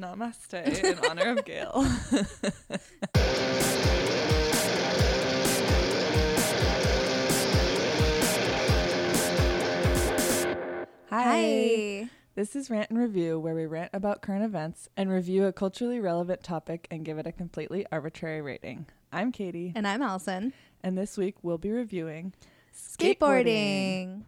Namaste in honor of Gail. Hi. This is Rant and Review, where we rant about current events and review a culturally relevant topic and give it a completely arbitrary rating. I'm Katie, And I'm Allison. and this week we'll be reviewing Skateboarding.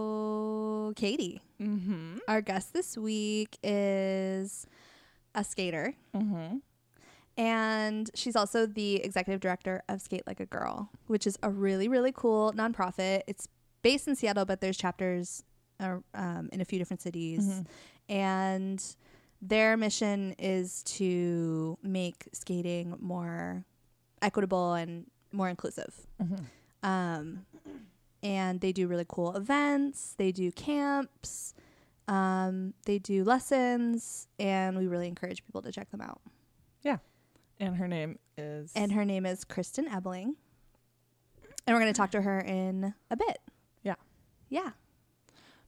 So, Katie, Mm-hmm. our guest this week is a skater, Mm-hmm. and she's also the executive director of Skate Like a Girl, which is a really, really cool nonprofit. It's based in Seattle, but there's chapters uh, um, in a few different cities. Mhm. and their mission is to make skating more equitable and more inclusive. Mm-hmm. Um, and they do really cool events. They do camps. Um, they do lessons, and we really encourage people to check them out. Yeah. And her name is And her name is Kristen Ebeling, and we're going to talk to her in a bit. Yeah. Yeah.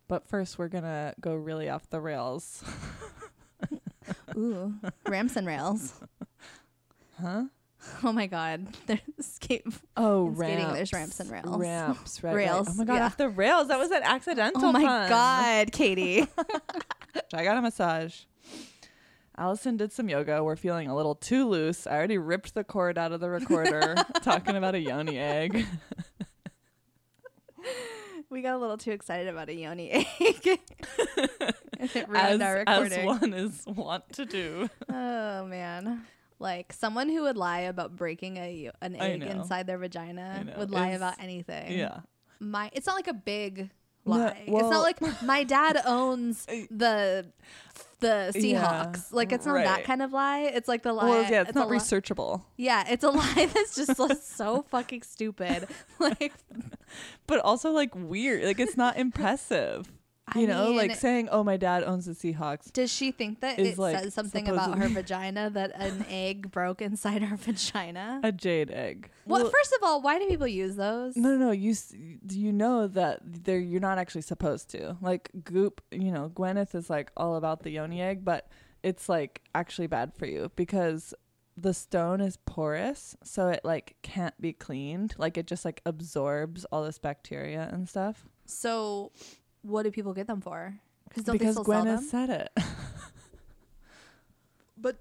But first, we're gonna go really off the rails. Ooh, ramps and rails. Huh? Oh my God, there's skate Oh, ramps. skating, there's ramps and rails. Ramps, right? Rails, Right. Oh my god, yeah. off the rails. That was an accidental. Oh my pun. God, Katie. I got a massage. Allison did some yoga. We're feeling a little too loose. I already ripped the cord out of the recorder talking about a yoni egg. we got a little too excited about a yoni egg. it ruined as, our as one is wont to do. Oh man. Like someone who would lie about breaking a an egg inside their vagina would lie It's- about anything. Yeah. My it's not like a big No, lie. it's not like my dad owns the the Yeah, Seahawks. like it's not that kind of lie. It's like the lie. Well, yeah, it's, not a li- researchable. Yeah, it's a lie that's just like, so fucking stupid. Like But also like weird. Like it's not impressive. I You know, like saying, "Oh, my dad owns the Seahawks." Does she think that it like, says something about her vagina that an egg broke inside her vagina? A jade egg. Well, Well, first of all, why do people use those? No, no, you you know that they're you're not actually supposed to. Like Goop, you know, Gwyneth is like all about the yoni egg, but it's like actually bad for you because the stone is porous, so it like can't be cleaned. Like it just like absorbs all this bacteria and stuff. So, what do people get them for? Because don't they because still sell Gwyneth them? said it. But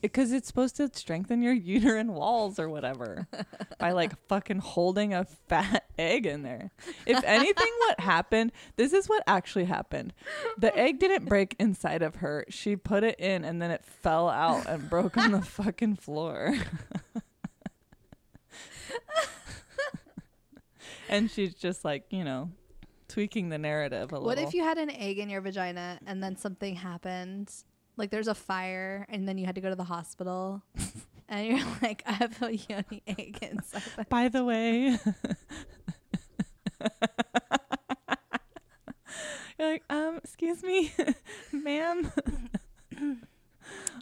Because it's supposed to strengthen your uterine walls or whatever by like fucking holding a fat egg in there. If anything, what happened, this is what actually happened. The egg didn't break inside of her. She put it in and then it fell out and broke on the fucking floor. and she's just like, you know, tweaking the narrative a little. what if you had an egg in your vagina and then something happened? Like there's a fire and then you had to go to the hospital, and you're like, I have a yoni egg inside. my-" By the way, you're like, um, excuse me, ma'am.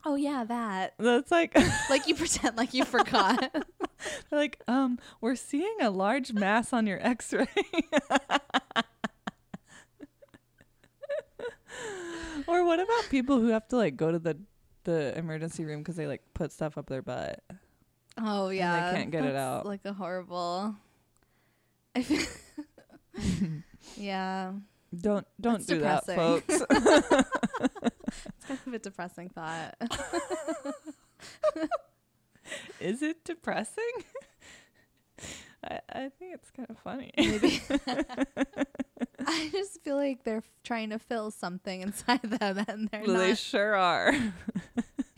Oh yeah, that. That's like, Like you pretend like you forgot. they're like, um, we're seeing a large mass on your X-ray. Or what about people who have to like go to the the emergency room because they like put stuff up their butt? Oh yeah, they can't get it out. Like a horrible. I feel yeah, Don't don't That's do that, folks. it's kind of a depressing thought. Is it depressing? I, I think it's kind of funny. Maybe. I just feel like they're f- trying to fill something inside them, and they're Well, they not. sure are.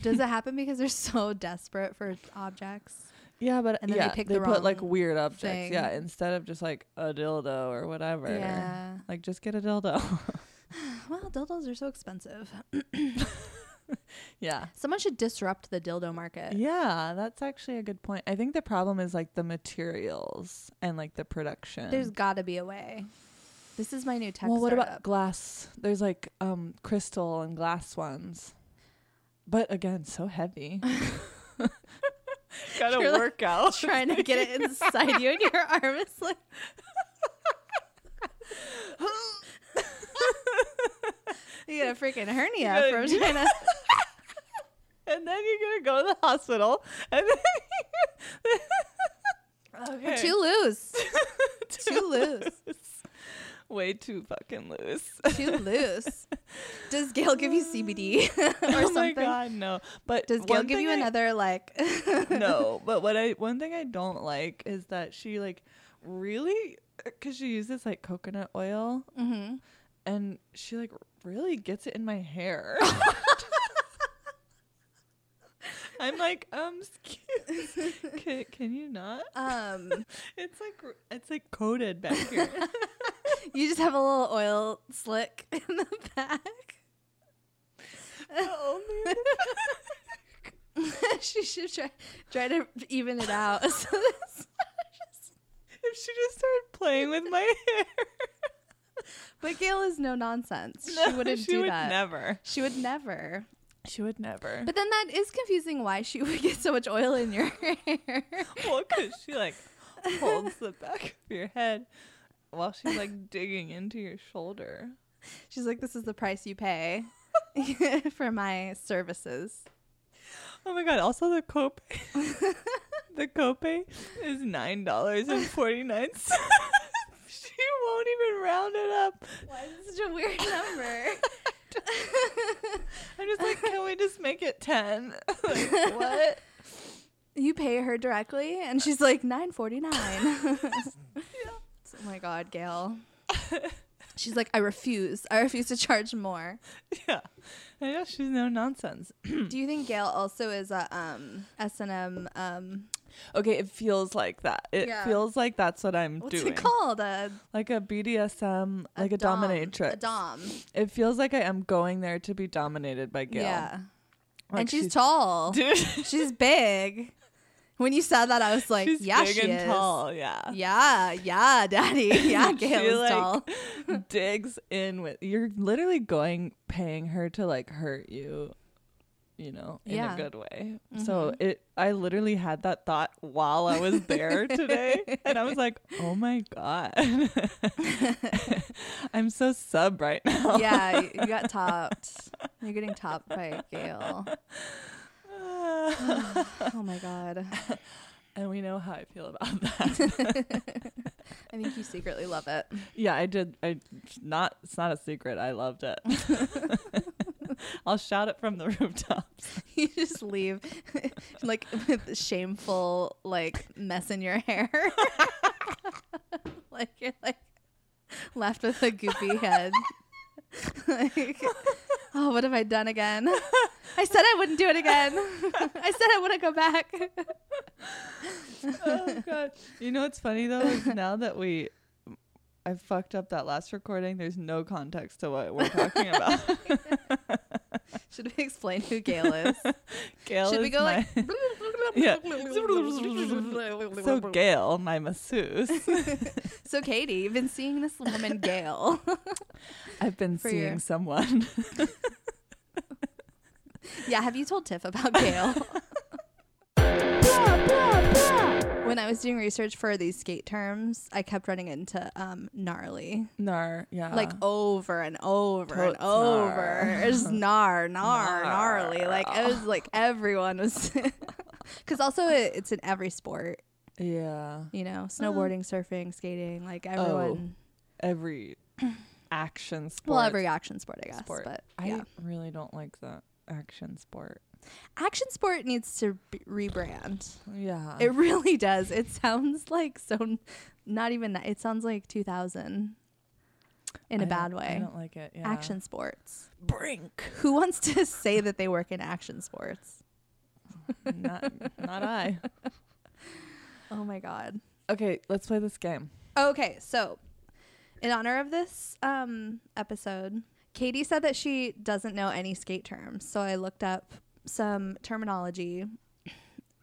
Does it happen because they're so desperate for objects? Yeah, but And then they yeah, pick they the put like weird objects. Yeah, instead of just like a dildo or whatever. Yeah. Like just get a dildo. Well, dildos are so expensive. yeah. Someone should disrupt the dildo market. Yeah, that's actually a good point. I think the problem is like the materials and like the production. There's got to be a way. This is my new tech well, what startup. about glass? There's like um crystal and glass ones. But again, so heavy. Gotta You're, like, work out. trying to get it inside you, and your arm is like. You got a freaking hernia from China. and then you're gonna go to the hospital, and then okay. Too loose. Too loose. Way too fucking loose. Too loose. Does Gail give you CBD or oh something? my god, no. But Does Gail give you I- another like? no, but what I one thing I don't like is that she like really because she uses like coconut oil hmm and she like really gets it in my hair. I'm like, um, excuse, can, can you not? Um, It's like it's like coated back here. you just have a little oil slick in the back. In the she should try try to even it out. So if she just started playing with my hair, but Gail is no nonsense. she wouldn't she do would that. Never. She would never. She would never. But then that is confusing. Why she would get so much oil in your hair? well, because she like holds the back of your head while she's like digging into your shoulder. She's like, "This is the price you pay for my services." Oh my god! Also, the copay, the copay is nine dollars and forty nine cents. She won't even round it up. Why is it such a weird number? I'm just like, can we just make it ten? like, what? you pay her directly, and she's like nine forty nine. Oh my god, Gail. She's like, I refuse. I refuse to charge more. Yeah, I know she's no nonsense. Do you think Gail also is a um S and M um Okay, it feels like that. It Yeah. feels like that's what I'm what's doing. it called? A, Like a BDSM, like a, dom, dominatrix. A dom. It feels like I am going there to be dominated by Gail. Yeah. Like and she's, tall. Dude, She's big. When you said that, I was like, yeah, she's yeah, big she and is. tall. Yeah. Yeah, yeah, daddy. Yeah, Gail She, is like, tall. digs in with you're literally going paying her to like hurt you you know in Yeah. a good way so mm-hmm. it i literally had that thought while i was there today and i was like oh my god i'm so sub right now yeah, you you got topped. You're getting topped by Gail. Oh my god. and we know how i feel about that I think you secretly love it. yeah i did i not it's not a secret i loved it i'll shout it from the rooftops You just leave like with shameful like mess in your hair. like you're like left with a goopy head. like, oh, what have I done again? I said I wouldn't do it again. I said I wouldn't go back. oh god. You know what's funny though is now that we I fucked up that last recording, there's no context to what we're talking about. Should we explain who Gail is? Gail Should we go my- like Yeah. so Gail, my masseuse. So Katie, you've been seeing this woman Gail. I've been For seeing your- someone. yeah, have you told Tiff about Gail? When I was doing research for these skate terms, I kept running into um, gnarly, Nar, yeah. like over and over and over. gnar. It's gnar, gnar, gnarly. Like it was like everyone was, because also it, it's in every sport. yeah. You know, snowboarding, surfing, skating. Like Oh, everyone. Every action sport. well, every action sport, I guess. sport. But I really don't like the action sport. Action sport needs to be- rebrand. Yeah. It really does. It sounds like so n- not even that. It sounds like 2000 in a I bad way. I don't like it. Yeah. Action sports. brink. Who wants to say that they work in action sports? not not I. Oh my god. Okay, let's play this game. Okay, so in honor of this um episode, Katie said that she doesn't know any skate terms. So I looked up some terminology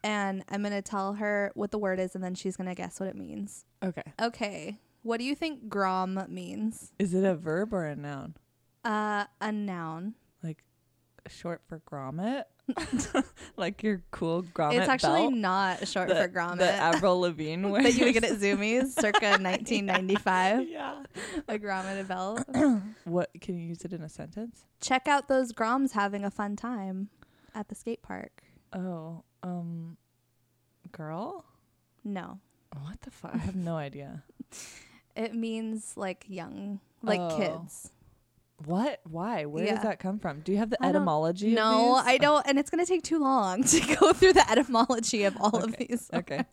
and I'm going to tell her what the word is and then she's going to guess what it means. Okay. Okay. What do you think grom means? Is it a verb or a noun? Uh, a noun. Like short for grommet? like your cool grommet it's actually belt not short that, for grommet. that Avril Lavigne wears. that you would get at Zumiez circa 1995. yeah. A grommet belt. What can you use it in a sentence? Check out those groms having a fun time at the skate park. Oh, um, girl. No, What the fuck? I have no idea. it means like young, like Oh. kids. What? Why? Where Yeah. does that come from? Do you have the I etymology? No? I don't, and it's gonna take too long to go through the etymology of all of these. Okay.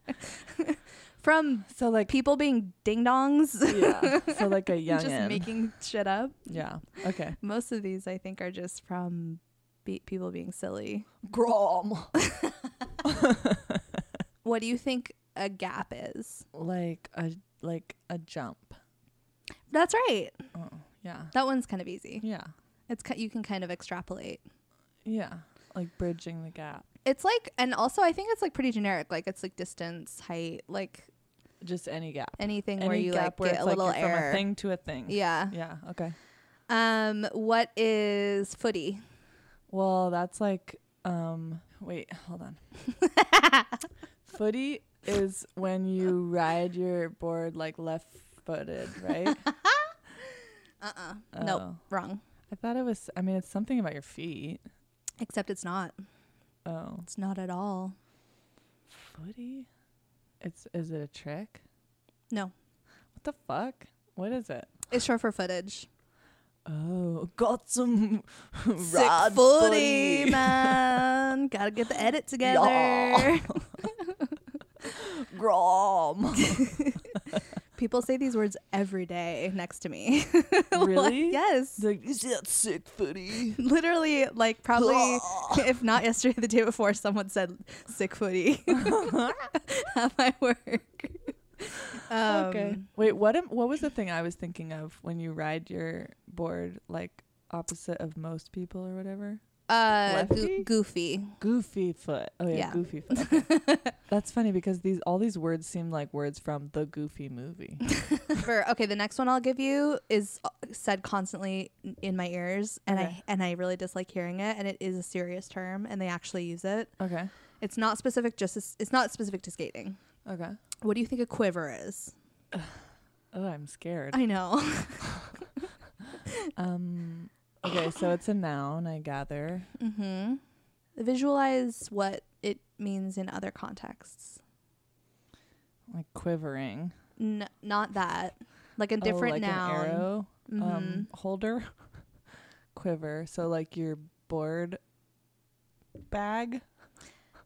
From So like, people being ding dongs, yeah. So like a youngin. just making shit up. Yeah. Okay. Most of these, I think, are just from be- people being silly. Grom. What do you think a gap is? like a like a jump. That's right. Oh, yeah. That one's kind of easy. Yeah. It's ki- you can kind of extrapolate. Yeah. Like bridging the gap. It's like, and also I think it's like pretty generic. Like it's like distance, height, like Just any gap. anything any where you like where get a like little you're from a thing to a thing. Yeah. Yeah. Okay. Um. What is footy? Well, that's like um wait, hold on. Footy is when you ride your board like left footed, right? Uh. uh Nope. Oh. Wrong. I thought it was I mean it's something about your feet. Except it's not. Oh. It's not at all. Footy? It's is it a trick? No. What the fuck? What is it? It's short for footage. Oh, got some Sick rad footy, man. Gotta get the edit together. Yeah. Grom. People say these words every day next to me. really? yes. Like, see that sick footy? Literally, like probably, if not yesterday, the day before, someone said sick footy at my work. Um, okay. Wait, what am, what was the thing I was thinking of when you ride your board like opposite of most people or whatever? Uh, Lefty? goofy. Goofy foot. Oh yeah, Yeah. goofy foot. Okay. That's funny because these all these words seem like words from the Goofy movie. For okay, the next one I'll give you is uh, said constantly in my ears, and I and I really dislike hearing it. And it is a serious term, and they actually use it. Okay. It's not specific. Just as, it's not specific to skating. Okay. What do you think a quiver is? Oh, I'm scared. I know. Um. Okay, so it's a noun, I gather. mm-hmm. Visualize what it means in other contexts. Like quivering. N- not that. Like a Oh, different like noun. An arrow Mhm. um holder. Quiver. So like your board bag.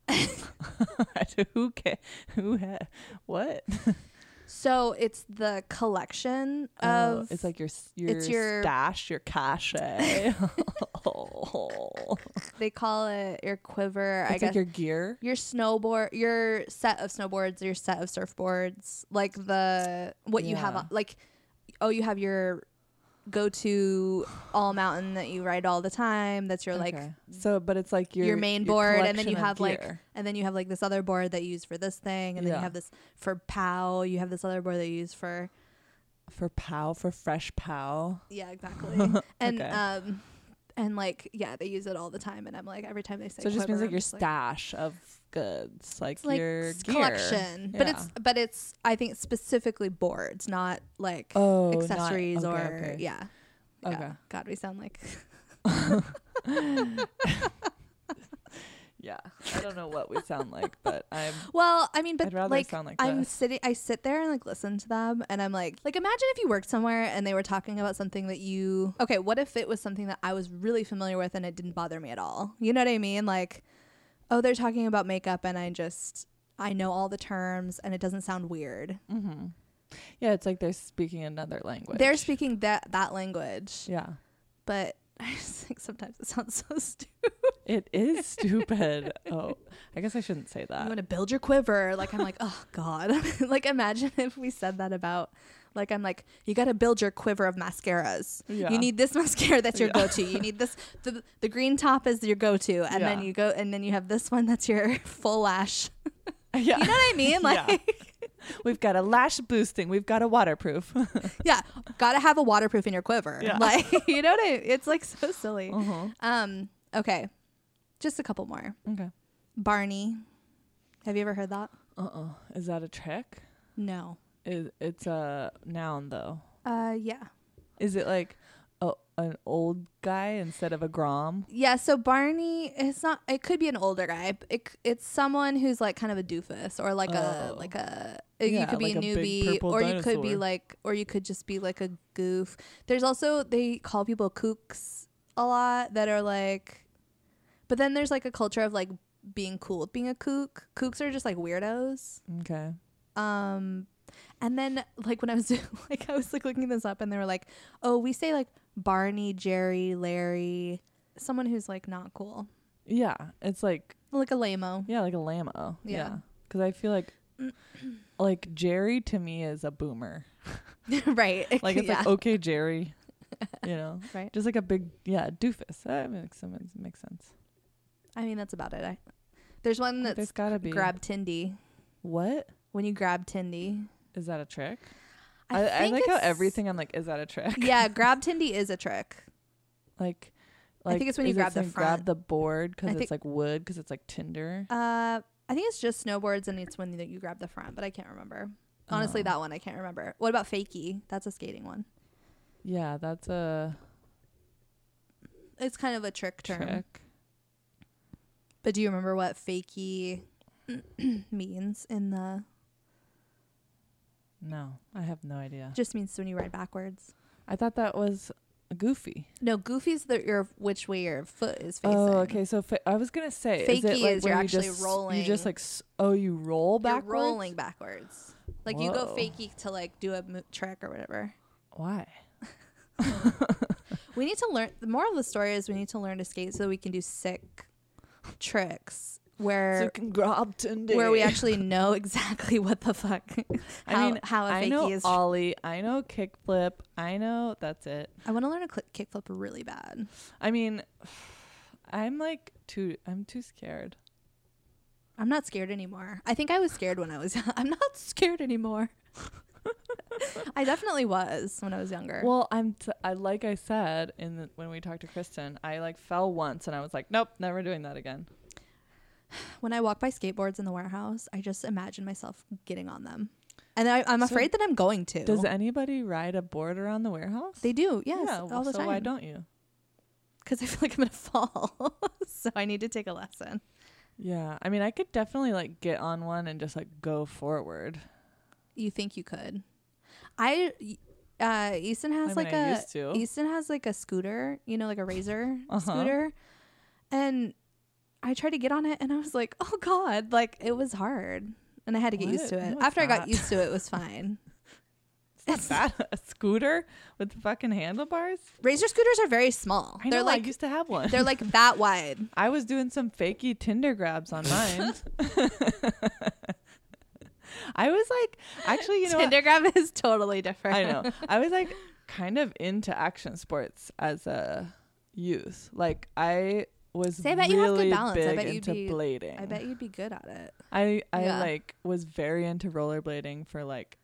who ca- who ha- what? so it's the collection Oh, of. it's like your your, it's your- stash, your cache. oh. they call it your quiver. I It's guess like your gear. your snowboard, your set of snowboards, your set of surfboards, like the what you have, like oh, you have your go to all mountain that you ride all the time. That's your like, Okay. so, but it's like your your main board, and then collection you of have like, gear. and then you have like this other board that you use for this thing, and then Yeah. you have this for POW. You have this other board that you use for for pow for fresh pow. yeah, exactly, and Okay. um. And like, yeah, they use it all the time, and I'm like, every time they say, So it just means like I'm your just like, stash of goods, like, like your collection, but it's but it's I think specifically boards, not like oh not- accessories okay, or okay. yeah. Okay. Yeah. God, we sound like Yeah, I don't know what we sound like, but I'm. well, I mean, but I'd rather like sound like I'm this. sitting, I sit there and like listen to them, and I'm like, like imagine if you worked somewhere and they were talking about something that you okay, what if it was something that I was really familiar with and it didn't bother me at all? You know what I mean? Like, oh, they're talking about makeup, and I just I know all the terms, and it doesn't sound weird. hmm Yeah, it's like they're speaking another language. They're speaking that that language, Yeah, but I just think sometimes it sounds so stupid. it is stupid. oh, I guess I shouldn't say that. you want to build your quiver. Like I'm like, oh god. like imagine if we said that about like I'm like, you got to build your quiver of mascaras. Yeah. You need this mascara that's your Yeah. go-to. You need this the the green top is your go-to, and then you go and then you have this one that's your full lash. yeah, You know what I mean? Yeah. Like we've got a lash boosting. We've got a waterproof. yeah, got to have a waterproof in your quiver. Yeah. Like you know what I? It's like so silly. uh-huh. Um. Okay. Just a couple more. Okay. Barney. Have you ever heard that? Uh uh Is that a trick? No. It, it's a noun though? Uh, yeah. Is it like an old guy instead of a grom? Yeah, so Barney, it's not. It could be an older guy. It, it's someone who's like kind of a doofus or like a Oh. like a. you could be like a a newbie, or you could be like, or you could just be like a goof. There's also they call people kooks a lot that are like, but then there's like a culture of like being cool with being a kook. Kooks are just like weirdos. Okay. Um, and then like when I was like I was like looking this up, and they were like, oh, we say like Barney, Jerry, Larry, someone who's like not cool, Yeah, it's like like a lameo. yeah, like a lamo. Yeah. Yeah. Because I feel like like Jerry to me is a boomer. right. Like it's yeah. like okay, Jerry. You know, right. just like a big yeah doofus. That makes sense. Makes sense. I mean, that's about it. I, there's one There's that's gotta be grab Tindy. What When you grab Tindy, is that a trick? I, I, I, like how everything. I'm like, is that a trick? Yeah, grab Tindy is a trick. Like, I think it's when you grab the front. grab the board because it's like wood because it's like tinder. Uh, I think it's just snowboards, and it's when you, you grab the front, but I can't remember. Honestly, Oh. that one I can't remember. What about fakie? That's a skating one. Yeah, that's a It's kind of a trick term. trick. But do you remember what fakie means in the No, I have no idea. just means when you ride backwards. I thought that was goofy. No, goofy's the your which way your foot is oh, facing. Oh, okay. So fa- I was gonna say, is it Fakie like is where you're you actually just, rolling. You just like s- oh, you roll backwards. You're rolling backwards. Like you go Whoa. fakie to like do a mo- trick or whatever. Why? We need to learn. The moral of the story is we need to learn to skate so we can do sick tricks where where we actually know exactly what the fuck. I how, mean, how a I know is. ollie. I know kickflip. I know that's it. I want to learn a kickflip really bad. I mean, I'm like too. I'm too scared. I'm not scared anymore. I think I was scared when I was. I'm not scared anymore. I definitely was when I was younger. Well, I'm. T- I like I said in the, when we talked to Kristen, I like fell once and I was like, nope, never doing that again. When I walk by skateboards in the warehouse, I just imagine myself getting on them, and I, I'm So afraid that I'm going to. Does anybody ride a board around the warehouse? They do, yes, yeah. all well, the so time. why don't you? Because I feel like I'm gonna fall, so I need to take a lesson. Yeah. I mean, I could definitely like get on one and just like go forward. You think you could? I, uh, Easton has I like mean, I a. Easton has like a scooter, you know, like a razor Uh-huh. scooter, and I tried to get on it, and I was like, oh god, like it was hard, and I had to get used to it. No, After I got used to it, it was fine. It's. A scooter with fucking handlebars. Razor scooters are very small. I they're like I used to have one. they're like that wide. I was doing some fakie Tinder grabs on mine. I was like, actually, you know, what? Tinder grab is totally different. I know. I was like kind of into action sports as a youth. Like I was See, I bet you have good really balance. I big bet you'd into be- blading. I bet you'd be good at it. I I Yeah. like was very into rollerblading for like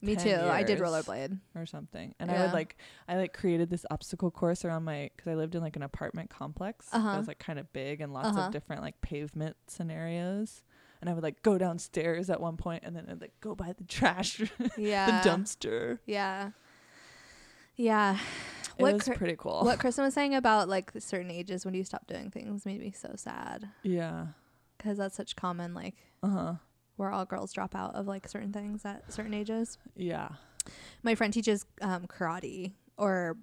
Me 10 too. I did years. rollerblade. or something. And I Yeah. would like I like created this obstacle course around my cuz I lived in like an apartment complex Uh-huh. that was like kind of big and lots Uh-huh. of different like pavement scenarios. And I would like go downstairs at one point and then I'd like go by the trash Yeah. the dumpster. Yeah. Yeah. It What was cr- pretty cool. What Kristen was saying about like certain ages when you stop doing things made me so sad Yeah. because that's such common like Uh-huh. where all girls drop out of like certain things at certain ages. Yeah. My friend teaches um, karate or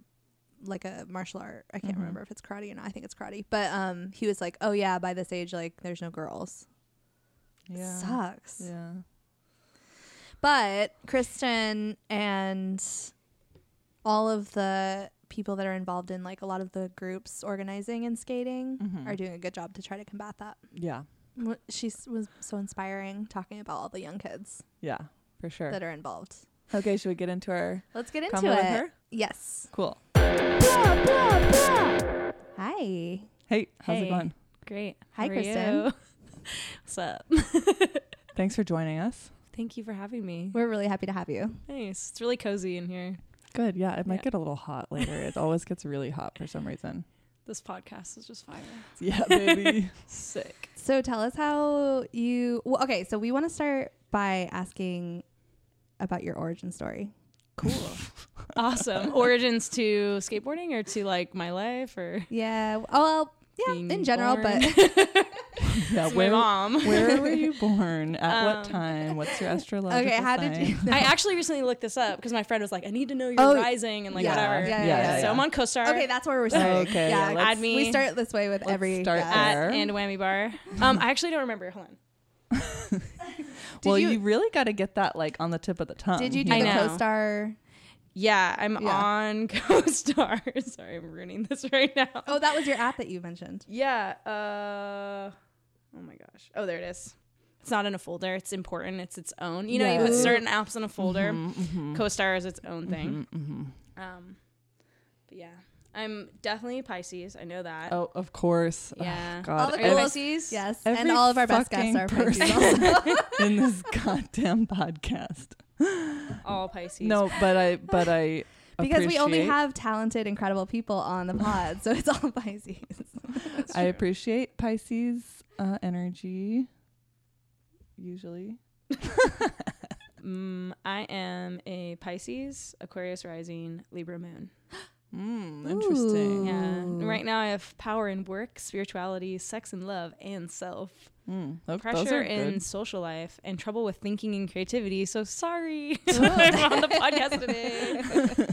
like a martial art. I can't Mhm. remember if it's karate or not. I think it's karate. But um, he was like, "Oh yeah, by this age, like there's no girls." Yeah. Sucks. Yeah. But Kristen and all of the people that are involved in like a lot of the groups organizing and skating Mhm. are doing a good job to try to combat that. Yeah. Wh- She was so inspiring talking about all the young kids Yeah. For sure. that are involved. Okay, should we get into our Let's get into combo it. with her? Yes. Cool. Hi. Hey, how's Hey. it going? Great. Hi, How Kristen. What's up? Thanks for joining us. Thank you for having me. We're really happy to have you. Nice. It's really cozy in here. Good. Yeah, it might Yeah. get a little hot later. it always gets really hot for some reason. This podcast is just fire. Yeah, baby. Sick. So tell us how you. Well, okay, so we want to start by asking about your origin story. Cool. awesome. Origins to skateboarding or to like my life or Yeah. Oh, well, yeah, being in general, born? but yeah, where, mom. where were you born? At what Um, time? What's your astrological okay. How did you? sign? I actually recently looked this up because my friend was like, I need to know your Oh, rising and like yeah, whatever. yeah, yeah, yeah, So yeah. I'm on CoStar. Okay, that's where we're starting. Okay, yeah, yeah, let's- Add me. We start this way with Let's every. start guest. there. at and whammy bar. Um, I actually don't remember. Hold on. well, you- you, really got to get that like on the tip of the tongue. Did you do I the know. co-star? Yeah, I'm Yeah. on CoStar. Sorry, I'm ruining this right now. Oh, that was your app that you mentioned. Yeah. Uh. Oh my gosh. Oh, there it is. It's not in a folder. It's important. It's its own. You know, you put certain apps in a folder. Mhm, mhm, CoStar is its own thing. mhm, mhm. Um. But yeah, I'm definitely Pisces. I know that. Oh, of course. Ugh, Yeah. God, All the cool- Pisces? Yes, Every and all of our best guests are Pisces. in this goddamn podcast. All Pisces. No, but I, but I. because we only have talented, incredible people on the pod, so it's all Pisces. I appreciate Pisces uh, energy. Usually, Mm, I am a Pisces, Aquarius rising, Libra moon. mm, interesting. Yeah. Right now, I have power in work, spirituality, sex and love, and self. Mm, tho- those Pressure are in good. social life and trouble with thinking and creativity. So sorry, I'm on the podcast today.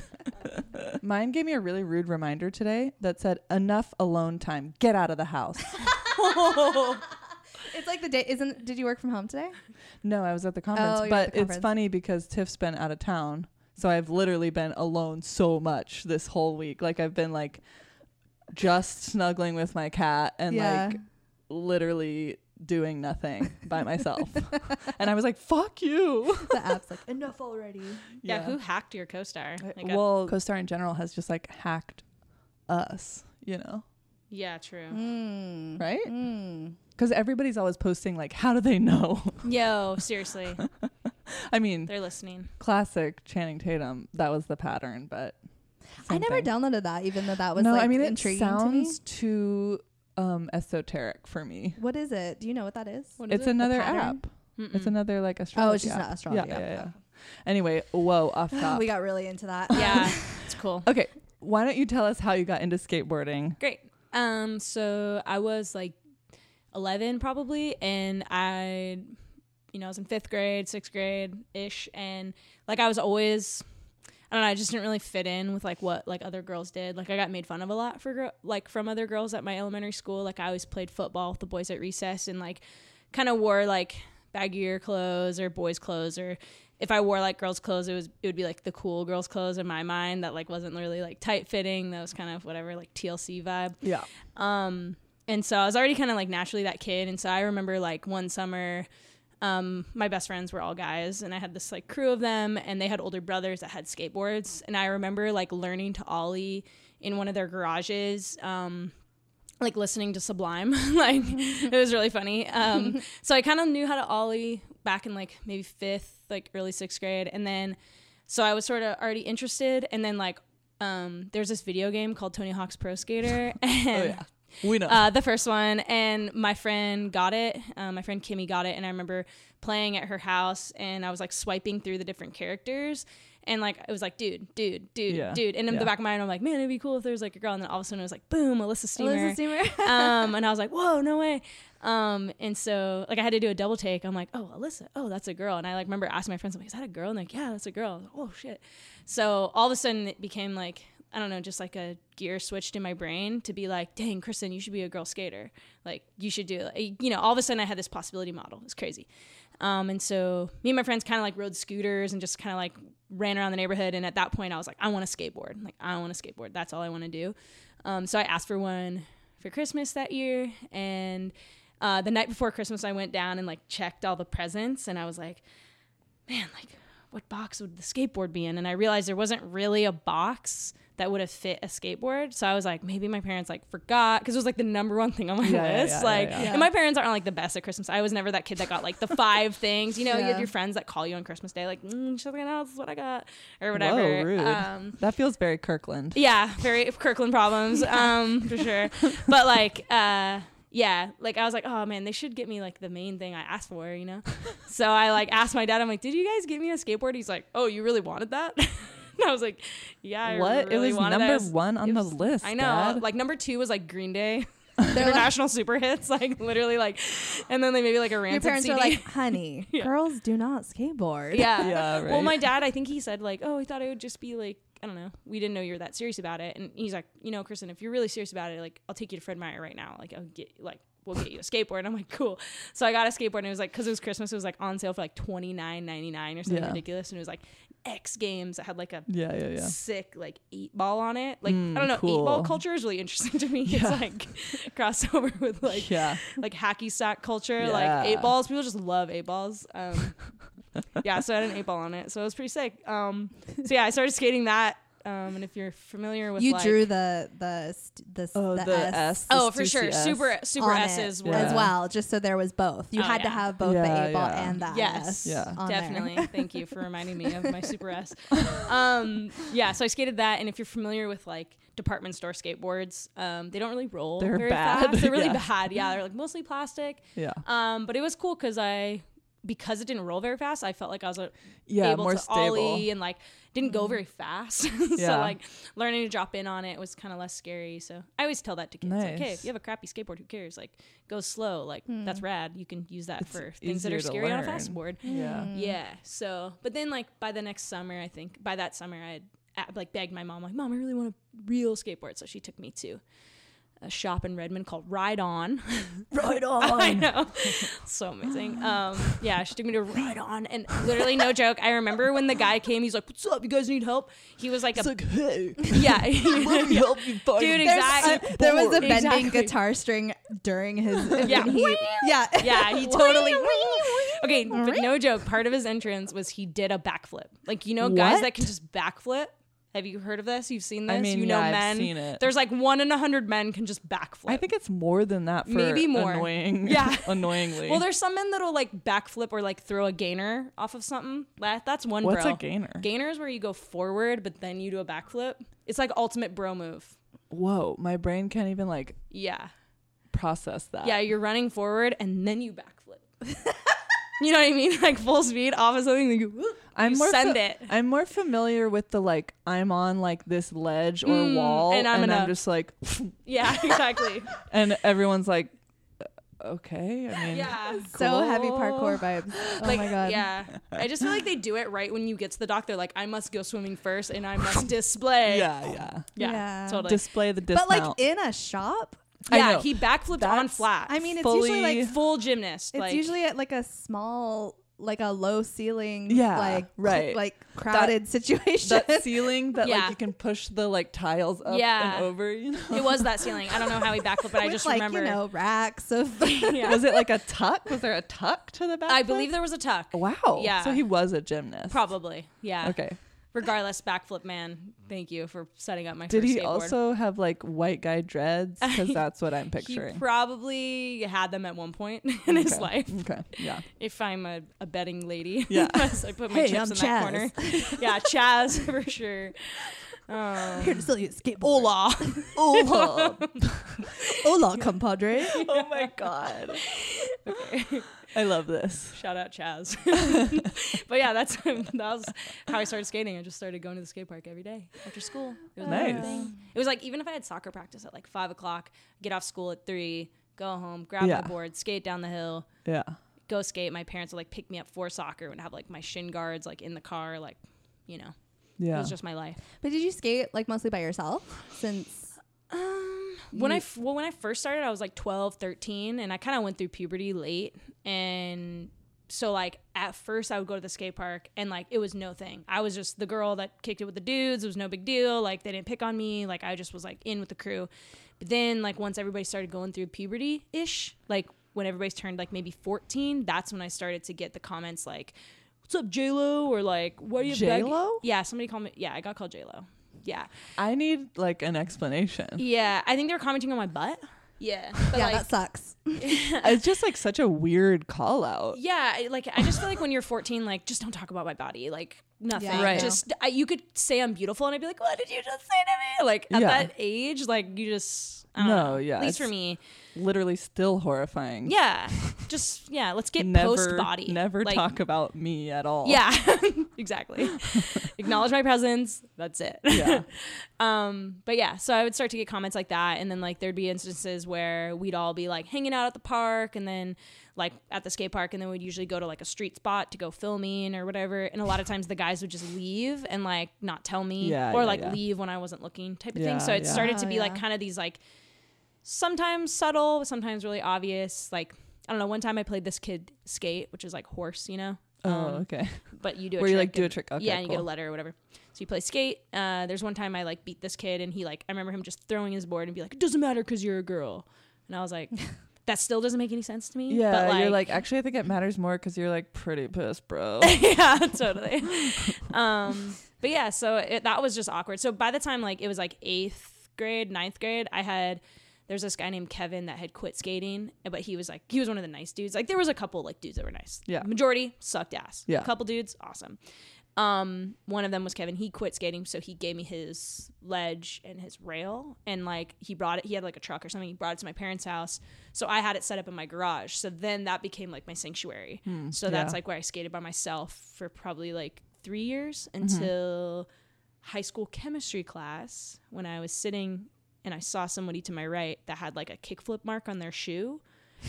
Mine gave me a really rude reminder today that said, "Enough alone time. Get out of the house." it's like the day. Isn't? Did you work from home today? no, I was at the conference, Oh, but the it's funny because Tiff's been out of town, so I've literally been alone so much this whole week. Like I've been like just snuggling with my cat and Yeah. like literally doing nothing by myself. and I was like, "Fuck you." The app's like enough already. yeah. who hacked your co-star? Uh, Like a- well, CoStar in general has just like hacked us, you know, yeah, true. Mm. right? Mm. Because everybody's always posting like, "How do they know?" Yo, seriously, I mean, they're listening. classic Channing Tatum. That was the pattern, but I never thing. downloaded that, even though that was no, like I mean it intriguing sounds to too um esoteric for me. me. What is it? Do you know what that is? What is It's it? another app. Mm-mm. It's another like astrology. Oh, it's just app. not astrology. Yeah, app. yeah, yeah. Anyway, whoa, off top. we got really into that. yeah, it's cool. okay, why don't you tell us how you got into skateboarding? Great. Um, so I was like 11 probably, and I, you know, I was in fifth grade, sixth grade ish, and like I was always, I don't know, I just didn't really fit in with like what like other girls did. Like I got made fun of a lot for like from other girls at my elementary school. Like I always played football with the boys at recess, and like kind of wore like baggier clothes or boys' clothes or if I wore like girls' clothes, it was it would be like the cool girls' clothes in my mind that like wasn't really like tight fitting. That was kind of whatever like TLC vibe. Yeah. Um, and so I was already kind of like naturally that kid. And so I remember like one summer, um, my best friends were all guys, and I had this like crew of them, and they had older brothers that had skateboards. And I remember like learning to ollie in one of their garages. Um, like listening to Sublime, like it was really funny. Um, so I kind of knew how to ollie back in like maybe fifth, like early sixth grade, and then so I was sort of already interested. And then like um, there's this video game called Tony Hawk's Pro Skater, and Oh yeah. We know. uh, the first one, and my friend got it. Um, my friend Kimmy got it, and I remember playing at her house, and I was like swiping through the different characters, and like it was like, dude, dude, dude, Yeah. dude, and in Yeah. the back of my mind, I'm like, man, it'd be cool if there was like a girl, and then all of a sudden it was like, boom, Elissa Steamer, Elissa Steamer. um, and I was like, whoa, no way. Um, and so like I had to do a double take. I'm like, oh, Elissa, oh, that's a girl. And I like remember asking my friends, I'm like, is that a girl? And they're like, yeah, that's a girl. Like, oh shit. So all of a sudden it became like, I don't know, just like a gear switched in my brain to be like, dang, Kristen, you should be a girl skater. Like you should do, you know, all of a sudden I had this possibility model. It's crazy. Um, and so me and my friends kind of like rode scooters and just kind of like ran around the neighborhood. And at that point I was like, I want a skateboard. Like I want a skateboard. That's all I want to do. Um, so I asked for one for Christmas that year. And uh, the night before Christmas, I went down and like checked all the presents. And I was like, man, like what box would the skateboard be in? And I realized there wasn't really a box that would have fit a skateboard. So I was like, maybe my parents like forgot because it was like the number one thing on my Yeah, list. yeah, like, yeah. And my parents aren't like the best at Christmas. I was never that kid that got like the five things. You know, you have your friends that call you on Christmas Day, like, mm, no, is what I got, or whatever. Whoa, rude. Um, that feels very Kirkland. yeah, very Kirkland problems, um, for sure. But like, uh, yeah, like I was like, oh man, they should get me like the main thing I asked for, you know. so I like asked my dad, I'm like, did you guys get me a skateboard? He's like, oh, you really wanted that? and I was like, yeah, I what? really it was wanted that. number It one on it the was- list. I know. Dad. Like number two was like Green Day. They're like, International super hits, like literally like, and then they maybe like a your parents CD. are like, honey, Yeah. girls do not skateboard. yeah, Yeah, right. Well, my dad, I think he said like, oh, he thought it would just be like, I don't know, we didn't know you were that serious about it, and he's like, you know, Kristen, if you're really serious about it, like, I'll take you to Fred Meyer right now, like, I'll get like. We'll get you a skateboard. And I'm like, cool. So I got a skateboard, and it was like, because it was Christmas, it was like on sale for like twenty nine ninety nine or something Yeah. ridiculous. And it was like X Games that had like a yeah, yeah, yeah. sick like eight ball on it. Like Mm, I don't know, eight ball culture is really interesting to me. It's like crossover with like yeah. like hacky sack culture, Yeah. like eight balls. People just love eight balls. Um, yeah, so I had an eight ball on it, so it was pretty sick. Um, so yeah, I started skating that. Um, and if you're familiar with You like, drew the the st- the, s- Oh, the, the S, S. oh the for sure, CCS. super super S's were Yeah. as well, just so there was both. You Oh, had to have both Yeah, the eight ball yeah. and the Yes. S. Yeah. Definitely. Thank you for reminding me of my Super S. Um, yeah, so I skated that, and if you're familiar with like department store skateboards, um, they don't really roll They're very bad. fast. They're really Yeah. bad. Yeah, they're like mostly plastic. Yeah. Um, but it was cool because I because it didn't roll very fast, I felt like I was uh, Yeah, able more to stable. ollie and like didn't go very fast. so Yeah. like learning to drop in on it was kind of less scary. So I always tell that to kids, like, hey, if you have a crappy skateboard, who cares? Like, go slow. Like that's rad. You can use that It's for things that are easier to scary on a fast board. Yeah. Yeah. So, but then like by the next summer, I think by that summer, I had like begged my mom, like, mom, I really want a real skateboard. So she took me to a shop in Redmond called Ride On. Ride On. I know. so amazing. Um, yeah, she took me to Ride On, and literally, no joke. I remember when the guy came, he's like, "What's up? You guys need help?" He was like, It's a, like, hey, "Yeah, let me help you find Dude, exactly. a- there was a bending Exactly. guitar string during his. Yeah. he- yeah. yeah." He totally. okay, but no joke. Part of his entrance was he did a backflip. Like you know, guys What? that can just backflip. Have you heard of this? You've seen this? I mean, you know, yeah, I've men. seen it. There's like one in a hundred men can just backflip. I think it's more than that for Maybe more. annoying. Yeah. annoyingly. Well, there's some men that'll like backflip or like throw a gainer off of something. That that's one What's bro. a gainer? Gainer is where you go forward, but then you do a backflip. It's like ultimate bro move. Whoa, my brain can't even like Yeah, process that. yeah. You're running forward and then you backflip. you know what I mean? Like full speed off of something. Then you, whoop, I'm you more send fa- it. I'm more familiar with the like I'm on like this ledge or Mm, wall, and I'm gonna- just like, Yeah, exactly. and everyone's like, "Uh, okay. I mean, yeah. So heavy parkour vibes. Oh like, my god. Yeah. I just feel like they do it right when you get to the dock. They're like, I must go swimming first and I must display. yeah, yeah. Yeah. Yeah. Totally. Display the But like in a shop, I yeah, he backflipped on flat. I mean, it's Fully- usually like full gymnast. it's like, usually at like a small, like a low ceiling, Yeah, like right. like crowded situation. that ceiling that Yeah. like you can push the like tiles up Yeah. and over. You know, It was that ceiling. I don't know how he backflipped, but I just like remember. you know racks of. Yeah. was it like a tuck? Was there a tuck to the back? I believe there was a tuck. Wow. Yeah. So he was a gymnast. Probably. Yeah. Okay. Regardless, backflip man. Thank you for setting up my Did first he skateboard. also have like white guy dreads? Because that's what I'm picturing. He probably had them at one point in his life. Okay. Yeah. If I'm a, a betting lady, Yeah. Yes, I put my Hey, chips I'm in Chaz. that corner. yeah, Chaz for sure. Um, Here to sell you a skateboard. Hola. Oh, Hola, compadre. oh my god. I love this. Shout out Chaz. but yeah, that's that was how I started skating. I just started going to the skate park every day after school. It was Nice. thing. It was like even if I had soccer practice at like five o'clock, get off school at three, go home, grab Yeah. my board, skate down the hill, Yeah. go skate. My parents would like pick me up for soccer and have like my shin guards like in the car, like you know, Yeah. it was just my life. But did you skate like mostly by yourself? Since Um, when I You- f- well when I first started, I was like 12, 13, and I kind of went through puberty late, and so like at first I would go to the skate park and like it was no thing. I was just the girl that kicked it with the dudes. It was no big deal. Like they didn't pick on me. Like I just was like in with the crew. But then like once everybody started going through puberty ish, like when everybody's turned like maybe 14, that's when I started to get the comments like, "What's up, J Lo?" or like, "What are you? J-Lo? Yeah, somebody called me. Yeah, I got called J Lo. Yeah. I need like an explanation. Yeah. I think they were commenting on my butt. Yeah. But yeah, like, that sucks. It's just like such a weird call out. yeah, like I just feel like when you're 14, like just don't talk about my body, like nothing. Yeah, Right. Just I, you could say I'm beautiful, and I'd be like, "What did you just say to me?" Like at Yeah. that age, like you just I don't No, know. yeah, At least for me, Literally still horrifying. yeah. Just yeah. Let's get post body. never Like, talk about me at all. Yeah, exactly. Acknowledge my presence. That's it. Yeah. Um, but yeah, so I would start to get comments like that, and then like there'd be instances where we'd all be like hanging out at the park, and then like at the skate park, and then we'd usually go to like a street spot to go filming or whatever. And a lot of times the guys would just leave and like not tell me, Yeah, or yeah, like yeah. leave when I wasn't looking, type of Yeah, thing. So it yeah. started to Oh, be like kind of these like sometimes subtle, sometimes really obvious. Like I don't know. One time I played this kid skate, which is like horse, you know. Oh, Um, okay. but you do a Where you like trick do a trick. Okay, yeah, and you get a letter or whatever. So you play skate. Uh, there's one time I like beat this kid, and he like I remember him just throwing his board and be like, "It doesn't matter because you're a girl," and I was like, "That still doesn't make any sense to me." Yeah, but, you're like, actually, I think it matters more because you're like pretty pissed, bro. yeah, totally. um, but yeah, so it, that was just awkward. So by the time like it was like eighth grade, ninth grade, I had there's this guy named Kevin that had quit skating, but he was like he was one of the nice dudes. Like there was a couple like dudes that were nice. Yeah. majority sucked ass. Yeah. a couple dudes awesome. Um, one of them was Kevin. He quit skating, so he gave me his ledge and his rail, and like he brought it. He had like a truck or something. He brought it to my parents' house, so I had it set up in my garage. So then that became like my sanctuary. so that's yeah. like where I skated by myself for probably like three years until high school chemistry class when I was sitting and I saw somebody to my right that had like a kickflip mark on their shoe,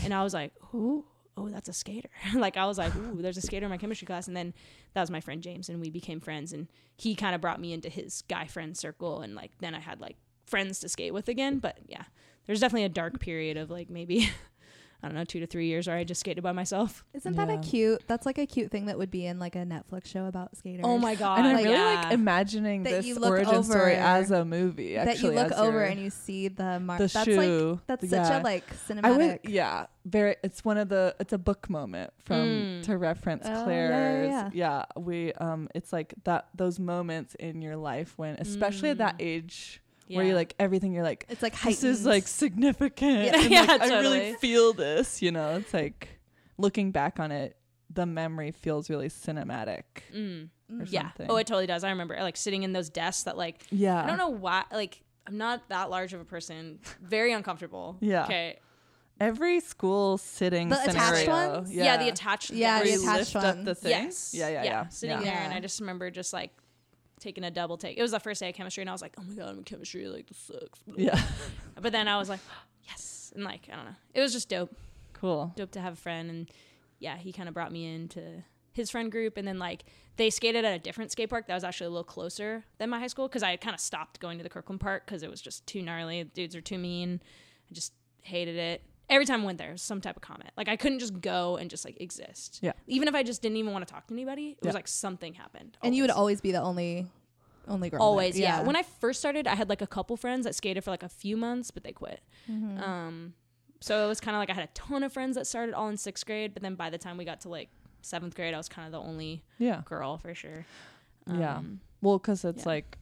and I was like, "Who? Oh, that's a skater!" like I was like, "Ooh, there's a skater in my chemistry class," and then that was my friend James, and we became friends, and he kind of brought me into his guy friend circle, and like then I had like friends to skate with again. But yeah, there's definitely a dark period of like maybe. I don't know, two to three years where I just skated by myself. Isn't that Yeah. a cute? That's like a cute thing that would be in like a Netflix show about skaters. Oh my god! and I'm like- really yeah. like imagining That this you look origin story as a movie. that you Actually, look over your- and you see the mark. the that's shoe. like that's yeah. such a like cinematic. I cinematic. would, yeah, very. It's one of the. It's a book moment from Mm. to reference Oh, yeah, yeah, Claire's. yeah. we um, it's like that those moments in your life when, especially at that Mm. Age, where you're like everything. You're like, It's like this is like significant. Yeah. and, Yeah, like, I really feel this. You know, it's like looking back on it, the memory feels really cinematic. Mm. Or Yeah. something. Oh, it totally does. I remember like sitting in those desks that like Yeah, I don't know why like I'm not that large of a person. Very uncomfortable. Yeah. Okay. Every school sitting The attached ones? Yeah. the attached. Yeah, the attached lift up the thing. Yes. Yeah, yeah, yeah. Sitting yeah. there, and I just remember just like taking a double take. It was the first day of chemistry, and I was like, oh my god, I'm in chemistry. Like this sucks. Yeah. But then I was like, yes, and like I don't know. It was just dope. Cool. dope to have a friend and yeah he kind of brought me into his friend group and then like they skated at a different skate park that was actually a little closer than my high school because i had kind of stopped going to the kirkland park because it was just too gnarly dudes are too mean i just hated it every time i went there was some type of comment like i couldn't just go and just like exist Yeah. even if i just didn't even want to talk to anybody it Yeah. was like something happened and you would always. always be the only only girl. always yeah. when i first started i had like a couple friends that skated for like a few months but they quit Mhm. um, so it was kind of like I had a ton of friends that started all in sixth grade, but then by the time we got to like seventh grade, I was kind of the only Yeah. girl for sure. Yeah. Um, Well, because it's Yeah. like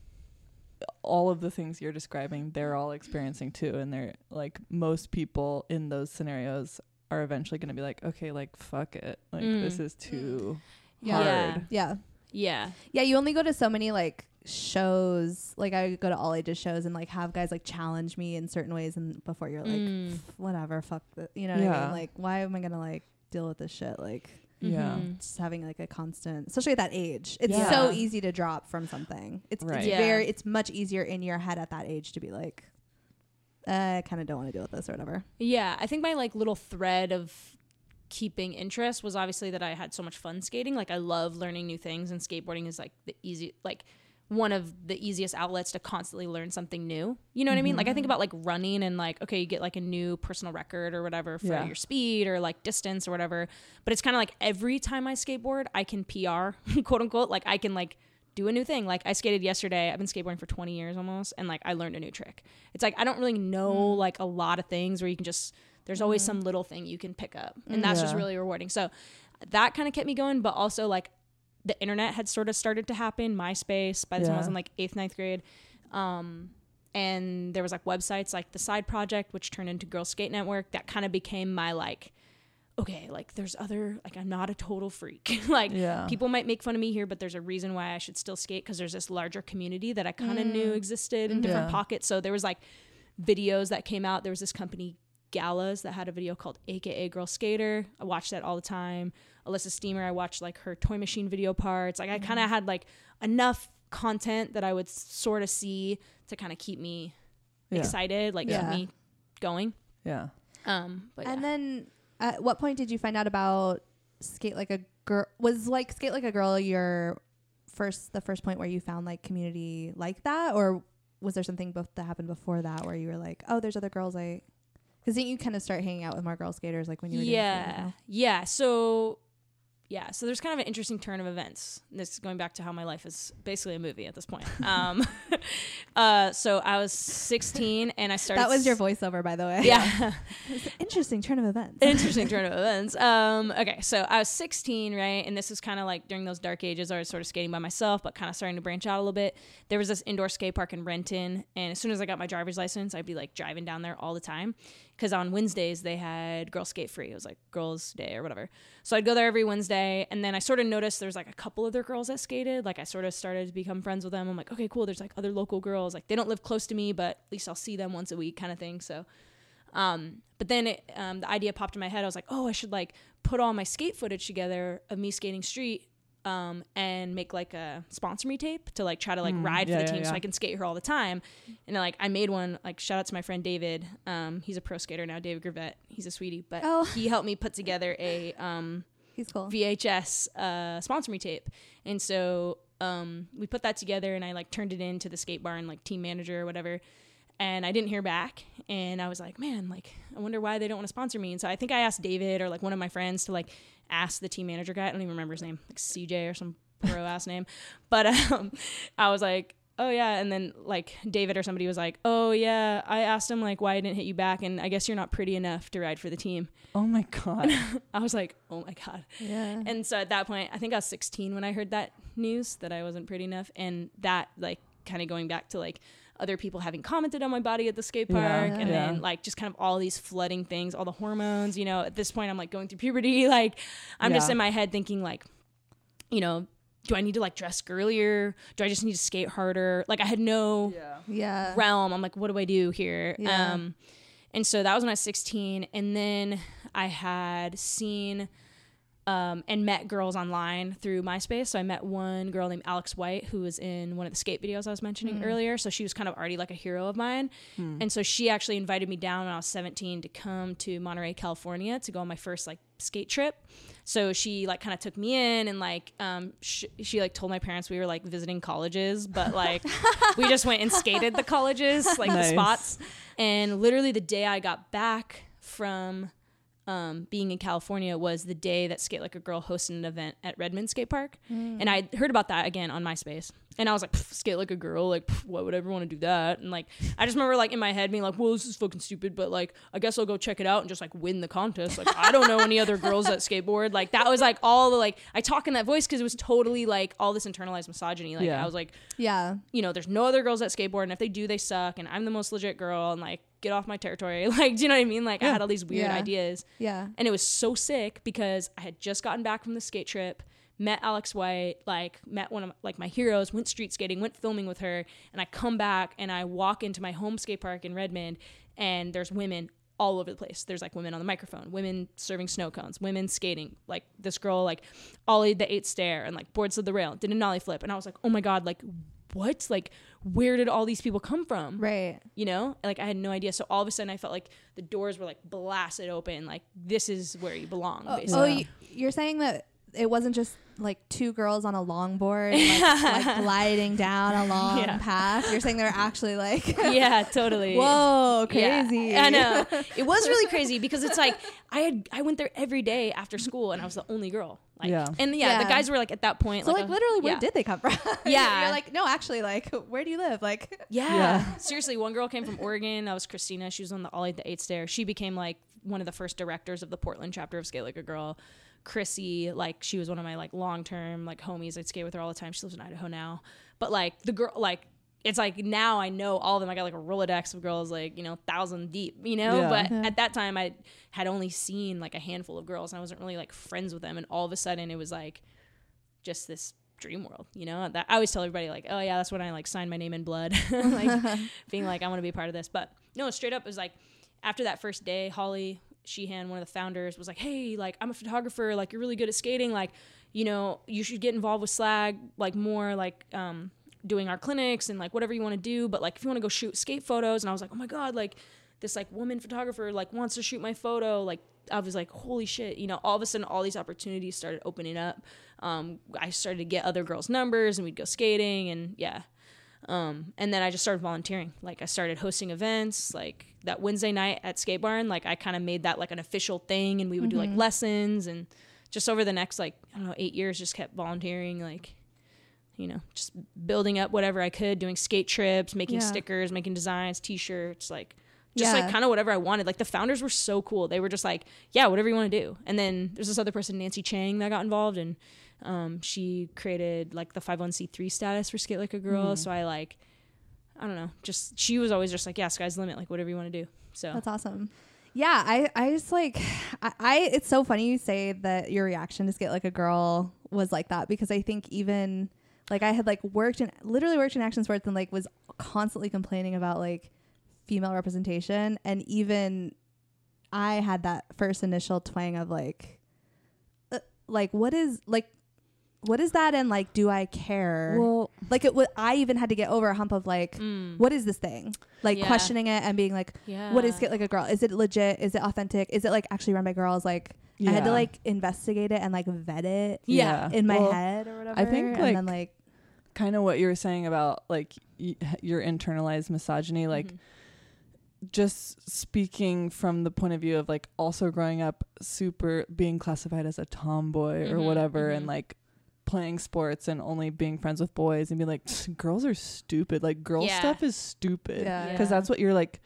all of the things you're describing, they're all experiencing too. And they're like, most people in those scenarios are eventually going to be like, okay, like, fuck it. Like, this Mm. is too Yeah. hard. yeah, yeah, yeah. You only go to so many like shows. Like I go to all ages shows and like have guys like challenge me in certain ways, and before you're like, Mm. whatever, fuck, the, you know what I mean? Like, why am I gonna like deal with this shit? Like. Yeah. Mhm. just having like a constant especially at that age it's Yeah. so easy to drop from something it's, Right. it's Yeah. very it's much easier in your head at that age to be like uh, i kind of don't want to deal with this or whatever yeah. I think my like little thread of keeping interest was obviously that I had so much fun skating. Like I love learning new things, and skateboarding is like the easy like one of the easiest outlets to constantly learn something new. You know what I mean? Like I think mm-hmm. about like running and like okay, you get like a new personal record or whatever for Yeah. your speed or like distance or whatever. But it's kind of like every time I skateboard, I can PR, quote unquote, like I can like do a new thing. Like I skated yesterday. I've been skateboarding for 20 years almost and like I learned a new trick. It's like I don't really know mm. like a lot of things where you can just there's always mm. some little thing you can pick up. And mm. that's just really rewarding. So that kind of kept me going, but also like the internet had sort of started to happen, MySpace by the time I was in like eighth, ninth grade. Um, and there was like websites like the Side Project, which turned into Girl Skate Network. That kind of became my like, okay, like there's other like I'm not a total freak. like Yeah. people might make fun of me here, but there's a reason why I should still skate because there's this larger community that I kind of knew existed in different Yeah. pockets. So there was like videos that came out. There was this company Gallaz that had a video called AKA Girl Skater. I watched that all the time. Elissa Steamer, I watched like her toy machine video parts. Like I kind of had like enough content that I would sort of see to kind of keep me Yeah. excited, like Yeah. keep me going. Yeah. Um, but And yeah. then at what point did you find out about skate like a girl? Was like skate like a girl your first the first point where you found like community like that, or was there something both that happened before that where you were like, oh, there's other girls I. Because then you kind of start hanging out with more girl skaters like when you were yeah yeah so yeah so there's kind of an interesting turn of events this is going back to how my life is basically a movie at this point um uh so i was 16 and i started That was your voiceover, by the way. yeah interesting turn of events. interesting turn of events. Um, okay, so I was 16, right? And this was kind of like during those dark ages. I was sort of skating by myself, but kind of starting to branch out a little bit. There was this indoor skate park in Renton, and as soon as I got my driver's license, I'd be like driving down there all the time. Because on Wednesdays they had Girl Skate Free. It was like Girls Day or whatever. So I'd go there every Wednesday, and then I sort of noticed there's like a couple other girls that skated. Like I sort of started to become friends with them. I'm like, okay, cool. There's like other local girls. Like they don't live close to me, but at least I'll see them once a week, kind of thing. So. Um, but then it, um, the idea popped in my head. I was like, oh, I should like put all my skate footage together of me skating street um, and make like a sponsor me tape to like try to like Mm, ride yeah, for the yeah, team so. I can skate her all the time. And like I made one. Like shout out to my friend David. Um, he's a pro skater now, David Gravette. He's a sweetie, but Oh. he helped me put together a um, He's cool. VHS uh, sponsor me tape, and so um, we put that together, and I like turned it into the skate barn and like team manager or whatever. And I didn't hear back, and I was like, man, like I wonder why they don't want to sponsor me. And so I think I asked David or like one of my friends to like ask the team manager guy. I don't even remember his name, like CJ or some pro ass name, but um, I was like. Oh yeah, and then like David or somebody was like, "Oh yeah, I asked him like why I didn't hit you back, and I guess you're not pretty enough to ride for the team." Oh my god. I was like, "Oh my god!" Yeah. And so at that point, I think I was 16 when I heard that news that I wasn't pretty enough, and that like kind of going back to like other people having commented on my body at the skate Yeah, park, and yeah. then like just kind of all these flooding things, all the hormones. You know, at this point, I'm like going through puberty. Like I'm just in my head thinking like, you know. Do I need to like dress girlier? Do I just need to skate harder? Like I had no yeah. yeah. realm. I'm like, what do I do here? Yeah. Um, and so that was when I was 16. And then I had seen um, and met girls online through MySpace. So I met one girl named Alex White who was in one of the skate videos I was mentioning earlier. So she was kind of already like a hero of mine. And so she actually invited me down when I was 17 to come to Monterey, California to go on my first like skate trip. So she like kind of took me in and like um sh- she like told my parents we were like visiting colleges, but like we just went and skated the colleges, like Nice. the spots. And literally the day I got back from um, being in California was the day that Skate Like a Girl hosted an event at Redmond Skate Park. And I heard about that again on MySpace. And I was like, "Pff, Skate Like a Girl, like, pff, why would I ever want to do that? And like, I just remember like in my head being like, well, this is fucking stupid, but like, I guess I'll go check it out and just like win the contest. Like, I don't know any other girls that skateboard. Like, that was like all the like, I talk in that voice because it was totally like all this internalized misogyny. Like, Yeah. I was like, Yeah. you know, there's no other girls that skateboard, and if they do, they suck, and I'm the most legit girl, and like, get off my territory. Like, do you know what I mean? Like, I had all these weird Yeah. ideas, Yeah. and it was so sick because I had just gotten back from the skate trip, met Alex White, like, met one of like my heroes, went street skating, went filming with her, and I come back and I walk into my home skate park in Redmond, and there's women all over the place. There's like women on the microphone, women serving snow cones, women skating. Like this girl like ollied the eight stair and like boards of the rail, did a nollie flip, and I was like, oh my god, like what? Like where did all these people come from? Right. You know, like I had no idea. So all of a sudden, I felt like the doors were like blasted open. Like this is where you belong. Oh, basically. Oh, you're saying that it wasn't just like two girls on a longboard like, like gliding down a long Yeah. path. You're saying they're actually like, yeah, totally. whoa, Yeah, crazy. I know. It was really crazy because it's like I had I went there every day after school and I was the only girl. Like, Yeah. And yeah, Yeah. the guys were like at that point. So like, a- literally, where yeah. did they come from? Yeah. you're like, no, actually, like, where do you live? Like, Yeah. Yeah. Seriously, one girl came from Oregon. That was Christina. She was on the Ollie the Eight Stair. She became like one of the first directors of the Portland chapter of Skate Like a Girl. Chrissy, like she was one of my like long term like homies. I'd skate with her all the time. She lives in Idaho now. But like the girl, like it's like now I know all of them. I got like a Rolodex of girls, like, you know, thousand deep, you know? Yeah. But Yeah. at that time, I had only seen like a handful of girls and I wasn't really like friends with them. And all of a sudden, it was like just this dream world, you know? That I always tell everybody, like, oh, yeah, that's when I like signed my name in blood, like being like, I want to be a part of this. But no, straight up, it was like after that first day, Holly Sheehan, one of the founders, was like, hey, like, I'm a photographer, like, you're really good at skating, like, you know, you should get involved with Slag, like, more, like, um, doing our clinics and like whatever you want to do but like if you want to go shoot skate photos and i was like oh my god like this like woman photographer like wants to shoot my photo like i was like holy shit you know all of a sudden all these opportunities started opening up. Um, i started to get other girls numbers and we'd go skating and yeah. Um, and then i just started volunteering. Like i started hosting events like that wednesday night at skate barn like i kind of made that like an official thing and we would do like lessons and just over the next like i don't know eight years just kept volunteering like you know, just building up whatever I could, doing skate trips, making Yeah. stickers, making designs, t-shirts, like just like kind of whatever I wanted. Like the founders were so cool. They were just like, yeah, whatever you want to do. And then there's this other person, Nancy Chang, that got involved and um, she created like the 501c3 status for Skate Like a Girl. So I like, I don't know, just she was always just like, yeah, sky's limit, like whatever you want to do. So That's awesome. Yeah, I, I just like I, I it's so funny you say that your reaction to skate like a girl was like that because I think even like I had like worked in literally worked in action sports and like was constantly complaining about like female representation and even I had that first initial twang of like uh, like what is like what is that and like do I care? Well, like it would I even had to get over a hump of like mm, what is this thing? Like Yeah. questioning it and being like yeah. what is it Like a Girl? Is it legit? Is it authentic? Is it like actually run by girls? Like I had to like investigate it and like vet it Yeah. in my Well, head or whatever. I think, and then like, like kind of what you were saying about like y- your internalized misogyny like Mhm. just speaking from the point of view of like also growing up super being classified as a tomboy or Mhm, whatever mhm. and like playing sports and only being friends with boys and being like girls are stupid like girl Yeah. stuff is stupid yeah, because that's what you're like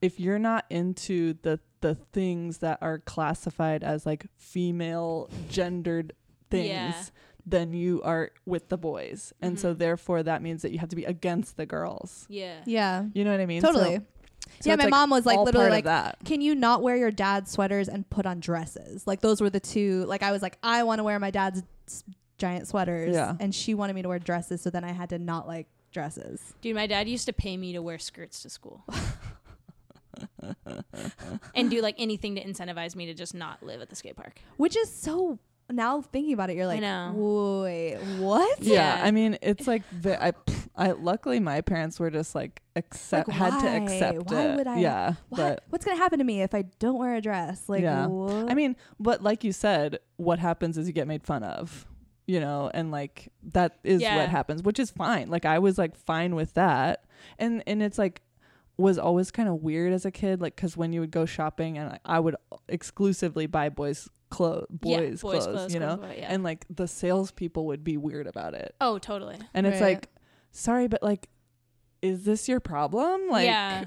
if you're not into the the things that are classified as like female gendered things Yeah. then you are with the boys and so Mhm. therefore that means that you have to be against the girls Yeah. yeah, you know what i mean totally. So- so yeah, my like, mom was like literally like, that "Can you not wear your dad's sweaters and put on dresses?" Like those were the two. Like I was like, I want to wear my dad's s- giant sweaters, Yeah. and she wanted me to wear dresses. So then I had to not like dresses. Dude, my dad used to pay me to wear skirts to school. and do like anything to incentivize me to just not live at the skate park. which is so now thinking about it you're like wait what yeah, Yeah. i mean it's like the, I, I luckily my parents were just like accept Like, had to accept Why it would I- yeah what? but what's gonna happen to me if i don't wear a dress like Yeah. what? I mean, but like you said, what happens is you get made fun of, you know, and like that is Yeah. what happens, which is fine. Like I was like fine with that, and and it's like was always kind of weird as a kid, like because when you would go shopping and I, I would exclusively buy boys clothes, Yeah, boys, boys' clothes, clothes, you know, quote, unquote, yeah. and like the salespeople would be weird about it, Oh, totally. and it's Right. like, sorry, but like, is this your problem? Like, yeah.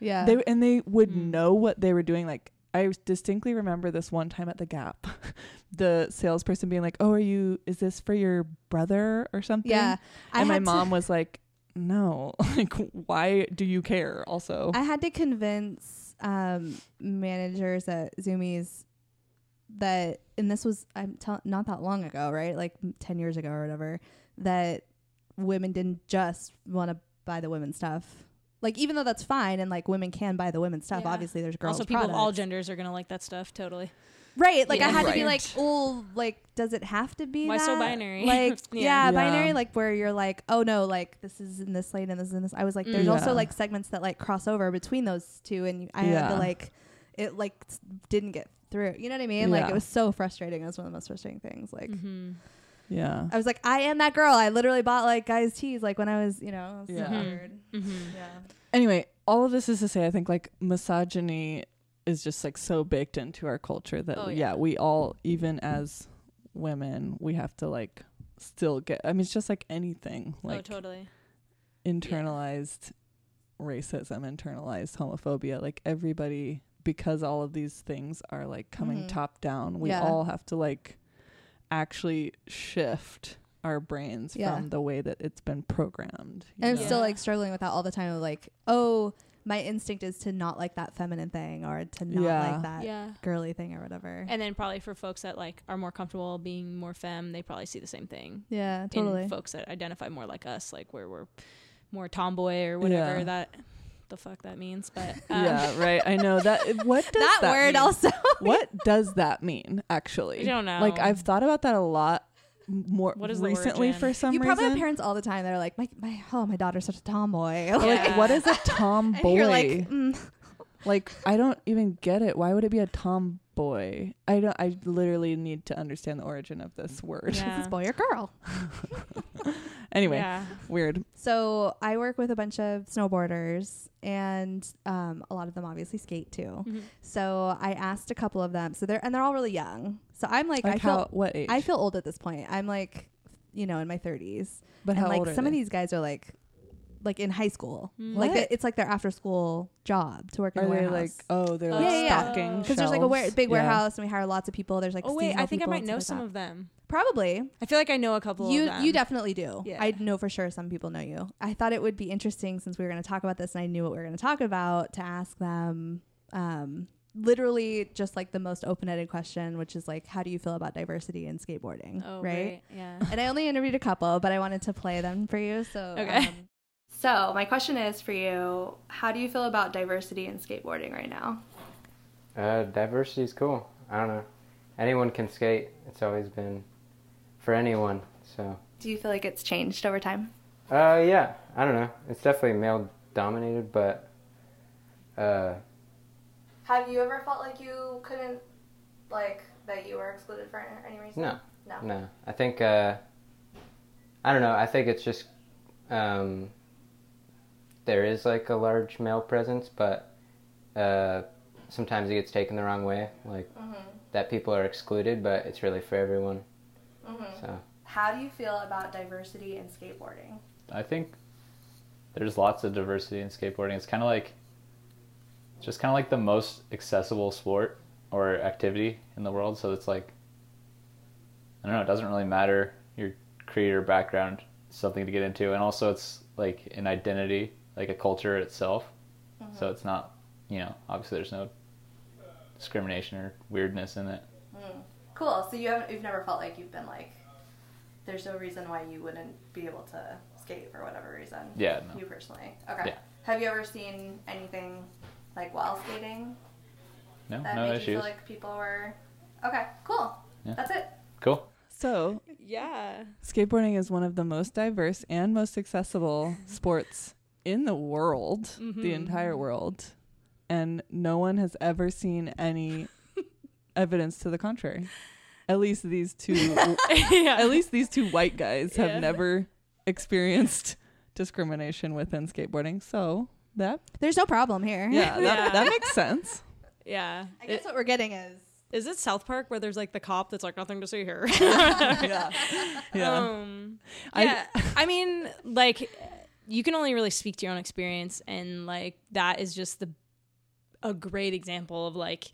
yeah they and they would Mm. know what they were doing. Like I distinctly remember this one time at the Gap, the salesperson being like, "Oh, are you? Is this for your brother or something?" yeah and my to- mom was like, "No, like why do you care?" Also, i had to convince um managers at Zumiez that and this was i'm tell- not that long ago right like 10 years ago or whatever that women didn't just want to buy the women's stuff like even though that's fine and like women can buy the women's stuff Yeah. obviously there's girls also, people of all products. genders are gonna like that stuff. Totally. Right. Like I Yeah. had to be Right. like, oh, like, does it have to be Why so that? binary? Like, Yeah. yeah. Yeah. binary, like where you're like, oh no, like this is in this lane and this is in this. I was like, there's Mm. also Yeah. like segments that like cross over between those two, and I had to Yeah. like, it like s- didn't get through. You know what I mean? Like Yeah. it was so frustrating. It was one of the most frustrating things. Like Mm-hmm. Yeah, I was like, I am that girl. I literally bought like guys tees like when I was, you know, so Yeah. weird. Mm-hmm. Yeah. Anyway, all of this is to say, I think like misogyny is just like so baked into our culture that Oh, yeah. yeah. we all, even as women, we have to like still get. I mean, it's just like anything, like oh, totally. internalized racism, internalized homophobia. Like everybody, because all of these things are like coming Mhm. top down, we Yeah. all have to like actually shift our brains Yeah. from the way that it's been programmed. you And I'm still like struggling with that all the time of like, oh, my instinct is to not like that feminine thing or to not Yeah. like that yeah. girly thing or whatever. And then probably for folks that like are more comfortable being more femme, they probably see the same thing. yeah, totally. In folks that identify more like us, like where we're more tomboy or whatever Yeah. that the fuck that means. But um, yeah, right. I know that. What does that, that, word mean? also. what does that mean? Actually, I don't know. Like I've thought about that a lot more What is recently for some you probably have parents all the time that are like, my, my, oh, my daughter's such a tomboy. Or, Yeah. Like, what is a and tomboy? you're like, mm, like I don't even get it. Why would it be a tomboy? I don't. I literally need to understand the origin of this word. is this boy or girl? anyway, Yeah. weird. So I work with a bunch of snowboarders, and um, a lot of them obviously skate too. Mhm. So I asked a couple of them. So they're and they're all really young. So I'm like, Like, I how? feel What age? I feel old at this point. I'm like, you know, in my 30s, but and how like old are some of these guys are like, like in high school. Mm. Like What? they, it's like their after school job to work in Are a they warehouse. like? Oh, they're like Yeah, yeah, yeah. stocking. because there's like a ware- shelves? big Yeah. warehouse and we hire lots of people. There's like Oh wait, I think I might know stuff some like of them. Probably I feel like I know a couple you of them. you definitely do. Yeah. I know for sure some people know you. I thought it would be interesting since we were going to talk about this and I knew what we were going to talk about to ask them um literally just like the most open-ended question which is like how do you feel about diversity in skateboarding, Oh right? right. Yeah. and I only interviewed a couple, but I wanted to play them for you. So, Okay. um, so my question is for you: How do you feel about diversity in skateboarding right now? Uh, diversity is cool. I don't know. Anyone can skate. It's always been for anyone. So, Do you feel like it's changed over time? uh, yeah. I don't know. It's definitely male dominated, but uh, Have you ever felt like you couldn't, like, that you were excluded for any reason? no, No. no. I think uh, I don't know. I think it's just um, there is like a large male presence, but uh, sometimes it gets taken the wrong way, like Mm-hmm. that people are excluded, but it's really for everyone. Mm-hmm. So. How do you feel about diversity in skateboarding? I think there's lots of diversity in skateboarding. It's kind of like just kind of like the most accessible sport or activity in the world. So it's like I don't know. It doesn't really matter your creator background. It's something to get into, and also it's like an identity, like a culture itself. So mm-hmm. it's not, you know, obviously there's no discrimination or weirdness in it. Mm. Cool. So you haven't, you've never felt like you've been like, there's no reason why you wouldn't be able to skate for whatever reason. Yeah, no. You personally. Okay. Yeah. Have you ever seen anything like while skating No, that no made you issues. feel like people were? Okay. Cool. Yeah. That's it. Cool. So, Yeah. skateboarding is one of the most diverse and most accessible sports in the world, the Mhm. entire world. And no one has ever seen any evidence to the contrary. At least these two yeah. at least these two white guys have Yeah. never experienced discrimination within skateboarding. So, that There's no problem here. yeah, that, Yeah. that makes sense. Yeah. I guess It- what we're getting is. is it South Park where there's like the cop that's like nothing to see here? yeah. Yeah. Um, I- yeah. I, mean, like, you can only really speak to your own experience, and like that is just the a great example of like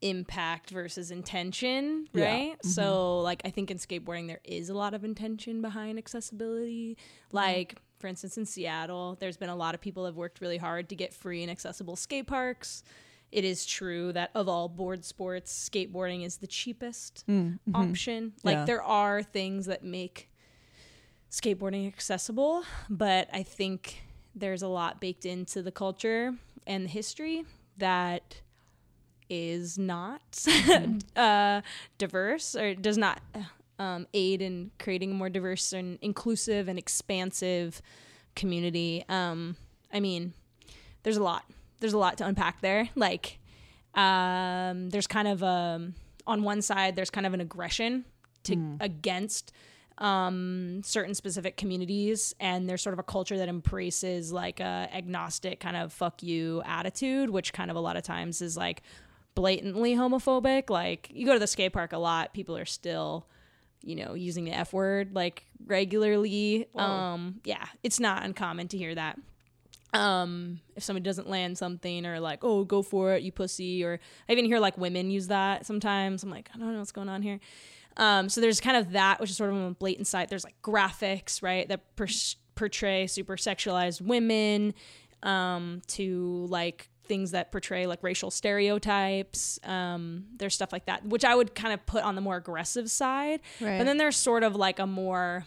impact versus intention, Yeah. right? So, like, I think in skateboarding there is a lot of intention behind accessibility. Like, for instance, in Seattle, there's been a lot of people have worked really hard to get free and accessible skate parks. It is true that of all board sports, skateboarding is the cheapest Mm, mhm. option. Like Yeah. there are things that make skateboarding accessible, but I think there's a lot baked into the culture and the history that is not uh, diverse or does not um, aid in creating a more diverse and inclusive and expansive community. Um, I mean, there's a lot. There's a lot to unpack there. Like, um, there's kind of um on one side, there's kind of an aggression to against um, certain specific communities, and there's sort of a culture that embraces like a agnostic kind of "fuck you" attitude, which kind of a lot of times is like blatantly homophobic. Like you go to the skate park a lot, people are still you know using the f word like regularly. Um yeah it's not uncommon to hear that. Um if somebody doesn't land something or like oh go for it you pussy or i even hear like women use that sometimes. I'm like i don't know what's going on here Um, so there's kind of that, which is sort of on blatant side. There's like graphics, right, that per- portray super sexualized women, um, to like things that portray like racial stereotypes. Um, there's stuff like that, which I would kind of put on the more aggressive side. Right. But then there's sort of like a more,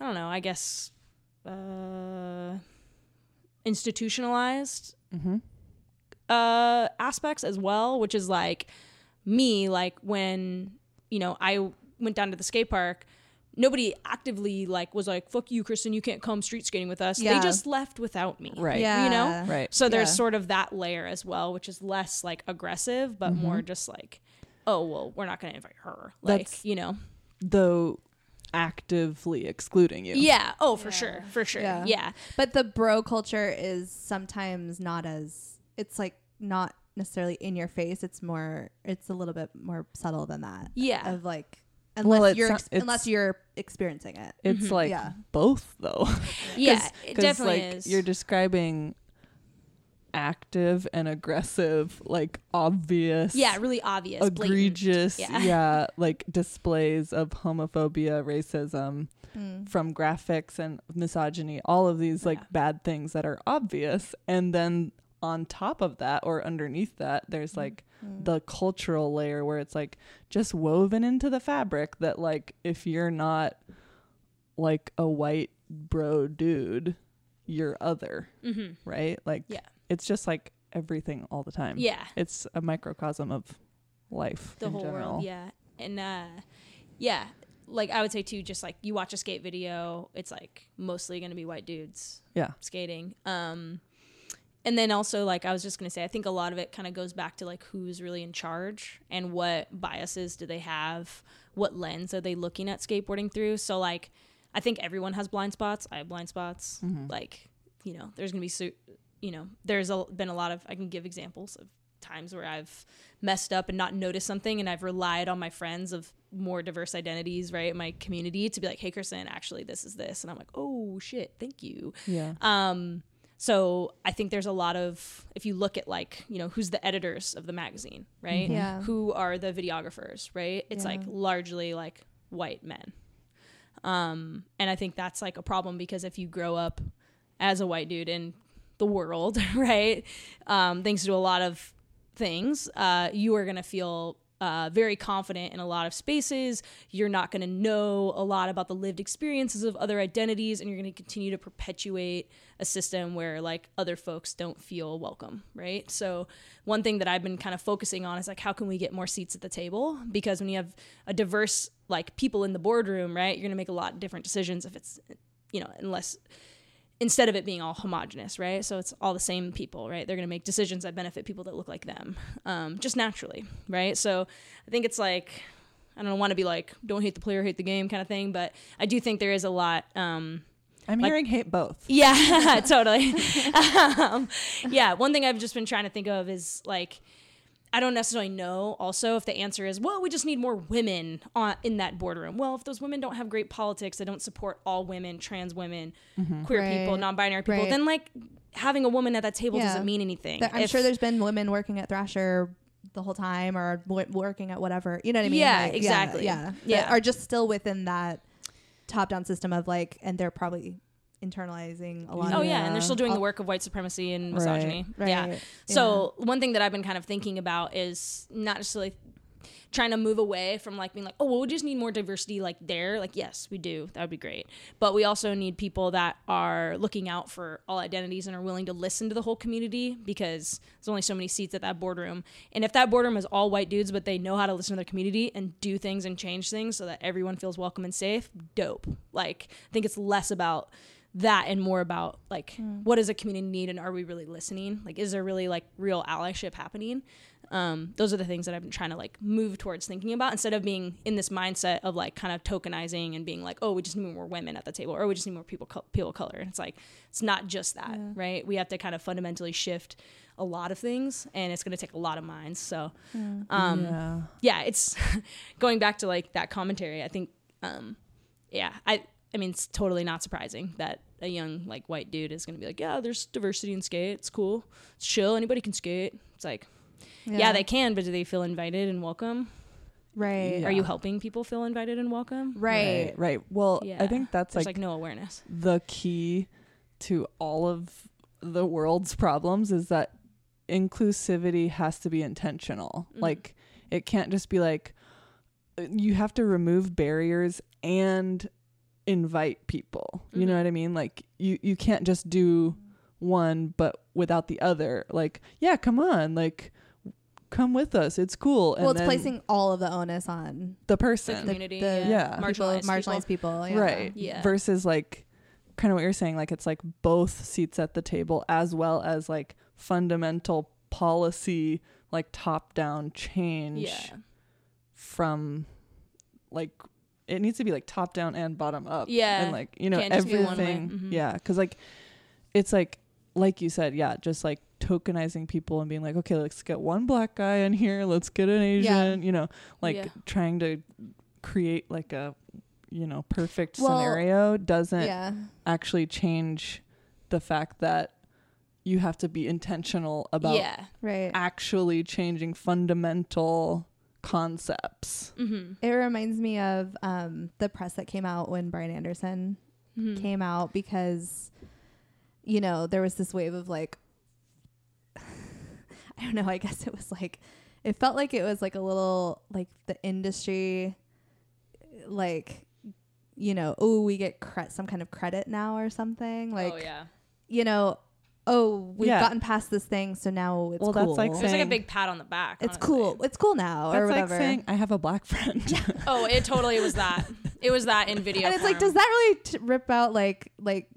I don't know, I guess, uh, institutionalized Mm-hmm. uh aspects as well which is like me like when you know i went down to the skate park nobody actively like was like fuck you kristen you can't come street skating with us Yeah. they just left without me Right. yeah. you know? Right. so there's Yeah. sort of that layer as well which is less like aggressive but mm-hmm. more just like oh well we're not going to invite her like That's- you know Though actively excluding you. yeah oh for sure for sure Yeah. yeah But the bro culture is sometimes not as it's like not necessarily in your face. It's more it's a little bit more subtle than that. Yeah. Of like unless Well, you're ex- unless you're experiencing it. It's like Yeah. both though. yeah it 'Cause, definitely like, is You're describing active and aggressive, like obvious. yeah really obvious egregious Yeah. yeah. like displays of homophobia racism Mm. from graphics and misogyny all of these like Yeah. bad things that are obvious and then on top of that or underneath that Mm-hmm. there's like the cultural layer where it's like just woven into the fabric that like if you're not like a white bro dude you're other Mhm. right like Yeah. it's just like everything all the time yeah it's a microcosm of life the whole general. world yeah and uh yeah like i would say too just like you watch a skate video it's like mostly gonna be white dudes Yeah. skating um and then also like i was just gonna say i think a lot of it kind of goes back to like who's really in charge and what biases do they have what lens are they looking at skateboarding through. So like i think everyone has blind spots. I have blind spots. Like you know there's gonna be su- you know there's a, been a lot of i can give examples of times where i've messed up and not noticed something and i've relied on my friends of more diverse identities right in my community to be like hey kristen actually this is this. And i'm like oh shit. Thank you. Yeah. um, so I think there's a lot of if you look at like you know who's the editors of the magazine, right? Yeah. Who are the videographers, right? It's like largely like white men. Um, and I think that's like a problem because if you grow up as a white dude in the world, right? Um, thanks to a lot of things, uh, you are gonna feel uh, very confident in a lot of spaces. You're not going to know a lot about the lived experiences of other identities, and you're going to continue to perpetuate a system where like other folks don't feel welcome, right? So one thing that I've been kind of focusing on is like how can we get more seats at the table? Because when you have a diverse like people in the boardroom, right, you're going to make a lot of different decisions if it's you know unless instead of it being all homogenous, right? So it's all the same people, right? They're going to make decisions that benefit people that look like them, um, just naturally, right? So I think it's like, I don't want to be like, don't hate the player, hate the game kind of thing, but I do think there is a lot. Um, I'm like- hearing hate both. yeah, totally. um, yeah, one thing I've just been trying to think of is like, I don't necessarily know also if the answer is, well, we just need more women on, in that boardroom. Well, if those women don't have great politics, they don't support all women, trans women, mm-hmm. queer people, non binary people, Right. then like having a woman at that table Yeah. doesn't mean anything. There- I'm If- sure there's been women working at Thrasher the whole time or w- working at whatever. You know what I mean? Yeah, Like, exactly. Yeah. that Yeah. Are just still within that top down system of like, and they're probably internalizing a lot Oh yeah, and they're still doing the work of white supremacy and Right. misogyny. Right. Yeah. So one thing that I've been kind of thinking about is not necessarily trying to move away from like being like, oh, well, we just need more diversity like there. Like, yes, we do. That would be great. But we also need people that are looking out for all identities and are willing to listen to the whole community because there's only so many seats at that boardroom. And if that boardroom is all white dudes, but they know how to listen to their community and do things and change things so that everyone feels welcome and safe, dope. Like, I think it's less about that and more about like what does a community need and are we really listening? Like is there really like real allyship happening? Um, those are the things that i've been trying to like move towards thinking about instead of being in this mindset of like kind of tokenizing and being like oh we just need more women at the table or we just need more people co- people of color. And it's like it's not just that right? We have to kind of fundamentally shift a lot of things and it's going to take a lot of minds so um, yeah. yeah, it's going back to like that commentary. I think, um, yeah, I, I mean, it's totally not surprising that a young like white dude is gonna be like, yeah, there's diversity in skate. It's cool. It's chill. Anybody can skate. It's like, yeah, they can, but do they feel invited and welcome? Right. Yeah. Are you helping people feel invited and welcome? Right. right, right. Well, Yeah. I think that's There's like, like, no awareness. the key to all of the world's problems is that inclusivity has to be intentional. Mhm. Like it can't just be like uh, you have to remove barriers and invite people. You know Mhm. what I mean? Like you you can't just do one but without the other. Like, yeah, come on, like come with us. It's cool. And well, it's then placing all of the onus on the person, The person. community, the- yeah. yeah. people, marginalized, marginalized people. people. yeah. right Yeah. versus like kind of what you're saying like it's like both seats at the table as well as like fundamental policy like top down change Yeah, from like it needs to be like top down and bottom up Yeah. and like you know Can't just be one way. everything Mhm. yeah because like it's like like you said yeah just like tokenizing people and being like okay let's get one black guy in here let's get an asian you know like Yeah. trying to create like a you know perfect Well, scenario doesn't Yeah. actually change the fact that you have to be intentional about yeah. Right. actually changing fundamental concepts Mm-hmm. It reminds me of um, the press that came out when Brian Anderson Mm-hmm. came out because, you know, there was this wave of like, I don't know, I guess it was like, it felt like it was like a little like the industry, like, you know, oh, we get cre- some kind of credit now or something. Like, oh yeah, you know, oh, we've Yeah. gotten past this thing, so now it's Well, cool. that's like it was like a saying- big pat on the back. it's honestly. cool. It's cool now that's or like whatever. saying i have a black friend Oh, it totally was that. It was that in video. and it's like, form. does that really t- rip out like like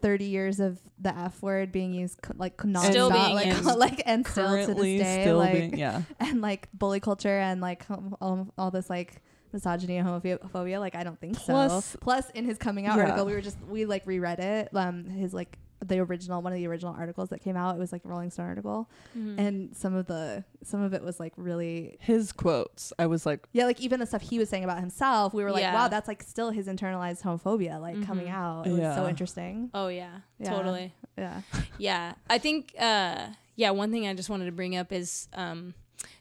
thirty years of the F word being used co- like nonstop, Still being like used. like and still to this currently day, still like being yeah and like bully culture and like hom- all, all this like misogyny and homophobia. Like I don't think Plus- so. Plus, in his coming out Yeah. article, we were just we like reread it. Um, his like the original one of the original articles that came out. It was like a Rolling Stone article, Mhm. and some of the some of it was like really his quotes i was like yeah, like even the stuff he was saying about himself, we were like, Yeah. wow, that's like still his internalized homophobia, like coming Mhm. out. It was so interesting. oh yeah, Yeah. totally. Yeah. Yeah, I think. Uh, yeah, one thing I just wanted to bring up is, um,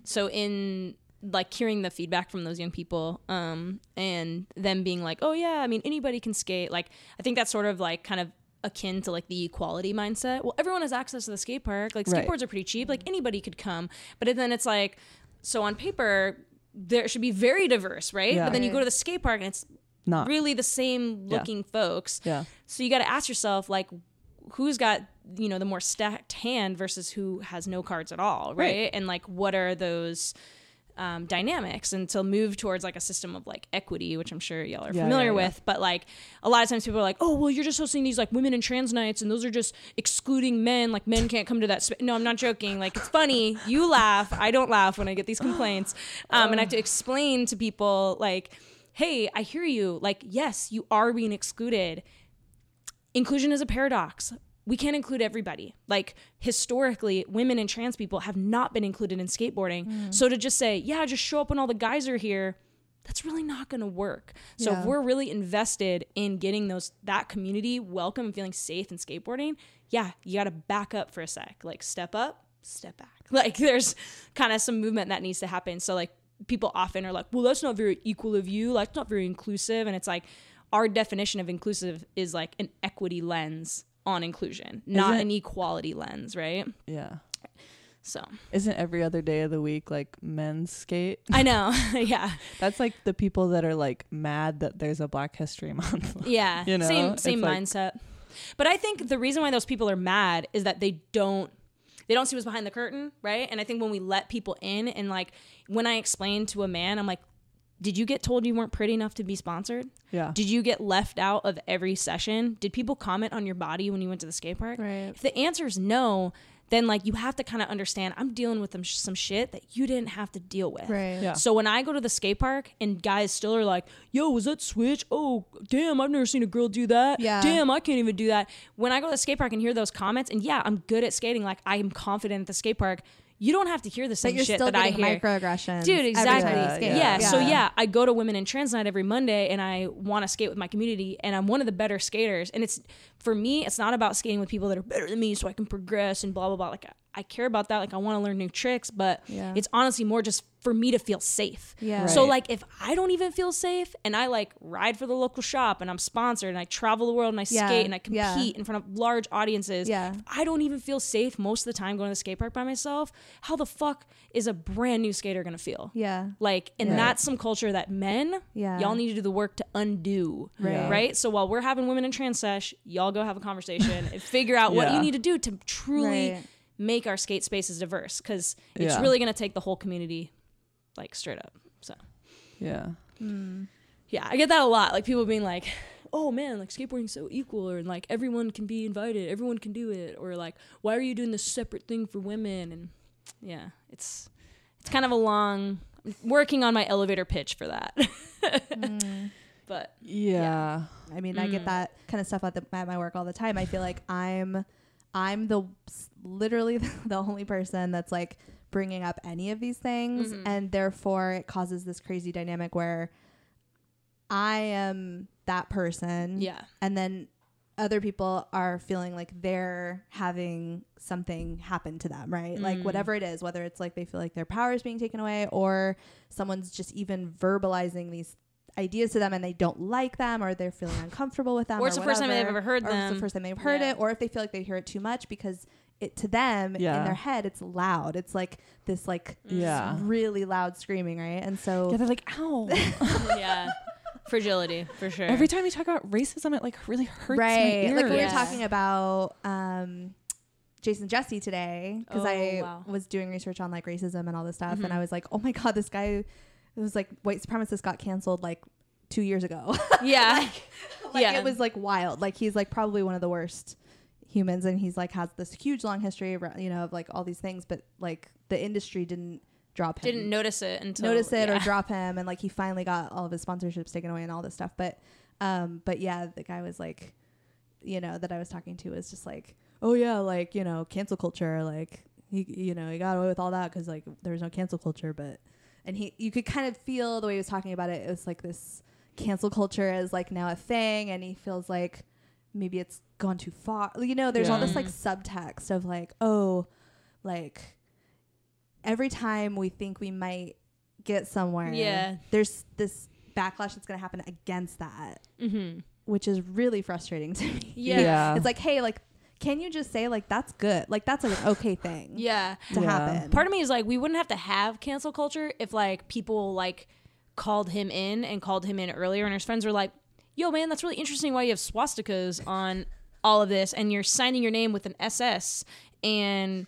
so in like hearing the feedback from those young people, um, and them being like, "Oh yeah, I mean anybody can skate." Like, I think that's sort of like kind of akin to like the equality mindset. Well, everyone has access to the skate park. Like Right. skateboards are pretty cheap. Like anybody could come. But then it's like, so on paper. There should be very diverse, right? Yeah. But then you go to the skate park and it's not really the same Yeah. looking folks. yeah So you got to ask yourself, like, who's got you know the more stacked hand versus who has no cards at all, right? Right. And like, what are those um, dynamics? And to move towards like a system of like equity, which I'm sure y'all are Yeah, familiar yeah, yeah. with, but like a lot of times people are like, oh, well, you're just hosting these like women and trans nights, and those are just excluding men. Like men can't come to that. Sp-. No, I'm not joking. Like it's funny. You laugh. I don't laugh when I get these complaints, um, and I have to explain to people like. Hey, I hear you. Like, yes, you are being excluded inclusion is a paradox. We can't include everybody. Like historically, women and trans people have not been included in skateboarding. Mm. So to just say, yeah, just show up when all the guys are here, that's really not going to work. So Yeah. if we're really invested in getting those that community welcome and feeling safe in skateboarding, yeah, you got to back up for a sec. Like step up, step back. Like there's kind of some movement that needs to happen. So like people often are like, well, that's not very equal of you. Like, it's not very inclusive. And it's like, our definition of inclusive is like an equity lens on inclusion, not Isn't- an equality lens, right? yeah. So. Isn't every other day of the week like men's skate? I know, yeah, that's like the people that are like mad that there's a black history month. Yeah, You know, same it's same like- mindset. But I think the reason why those people are mad is that they don't they don't see what's behind the curtain, right? And I think when we let people in and like when I explain to a man, I'm like, did you get told you weren't pretty enough to be sponsored? yeah Did you get left out of every session? Did people comment on your body when you went to the skate park? Right. If the answer is no, then like you have to kind of understand I'm dealing with them some shit that you didn't have to deal with. Right. Yeah. So when I go to the skate park and guys still are like, "Yo, was that switch? Oh, damn, I've never seen a girl do that. Yeah. Damn, I can't even do that." When I go to the skate park and hear those comments, and yeah, I'm good at skating. Like I am confident at the skate park. You don't have to hear the But same you're shit still that I getting hear microaggressions. dude exactly time you Yeah, yeah, so yeah i go to women in trans night every monday and i want to skate with my community and i'm one of the better skaters and it's for me it's not about skating with people that are better than me so i can progress and blah blah blah like i, I care about that like i want to learn new tricks but Yeah. it's honestly more just for me to feel safe. Yeah. So like if I don't even feel safe and I like ride for the local shop and I'm sponsored and I travel the world and I Yeah. skate and I compete Yeah. in front of large audiences, Yeah. if I don't even feel safe most of the time going to the skate park by myself, how the fuck is a brand new skater gonna feel? Yeah. Like, and Yeah. that's some culture that men, Yeah. y'all need to do the work to undo. Right. Right. So while we're having women in trans sesh, y'all go have a conversation and figure out what you need to do to truly Right. make our skate spaces diverse. Cause it's Yeah. really going to take the whole community like straight up. So Yeah. yeah, I get that a lot. Like people being like, oh man, like skateboarding's so equal or like everyone can be invited, everyone can do it. Or like, why are you doing this separate thing for women? And yeah, it's, it's kind of a long, I'm working on my elevator pitch for that. But Yeah. I mean, I get Mm. that kind of stuff at, the, at my work all the time. I feel like I'm, I'm the literally the only person that's like bringing up any of these things, Mhm. and therefore it causes this crazy dynamic where I am that person, yeah. and then other people are feeling like they're having something happen to them, right? Like Mm. whatever it is, whether it's like they feel like their power is being taken away or someone's just even verbalizing these ideas to them and they don't like them or they're feeling uncomfortable with them Or it's the first time they've ever heard or it's them. the first time they've heard Yeah. it or if they feel like they hear it too much because it to them Yeah. in their head it's loud. It's like this like Yeah. really loud screaming, right? And so Yeah, they're like, ow. yeah. Fragility, for sure. Every time you talk about racism, it like really hurts my right ears. like we were Yeah. talking about um jason jessee today because Oh, i wow. was doing research on like racism and all this stuff Mhm. and i was like oh my god this guy it was like white supremacist got canceled like two years ago yeah. like Yeah. it was like wild like he's like probably one of the worst humans and he's like has this huge long history of, you know of like all these things but like the industry didn't drop him. Didn't notice it until notice it or drop him and like he finally got all of his sponsorships taken away and all this stuff but um but yeah the guy was like you know that i was talking to was just like oh yeah like you know cancel culture like he you know he got away with all that because like there was no cancel culture but and he you could kind of feel the way he was talking about it it was like this cancel culture is like now a thing and he feels like maybe it's gone too far you know there's all this like subtext of like oh like every time we think we might get somewhere Yeah. there's this backlash that's going to happen against that Mm-hmm. which is really frustrating to me Yeah. Yeah. it's like hey like can you just say like that's good like that's an okay thing Yeah. to Yeah. happen Part of me is like, we wouldn't have to have cancel culture if like people like called him in and called him in earlier, and his friends were like, "Yo, man, that's really interesting. Why you have swastikas on all of this, and you're signing your name with an SS and."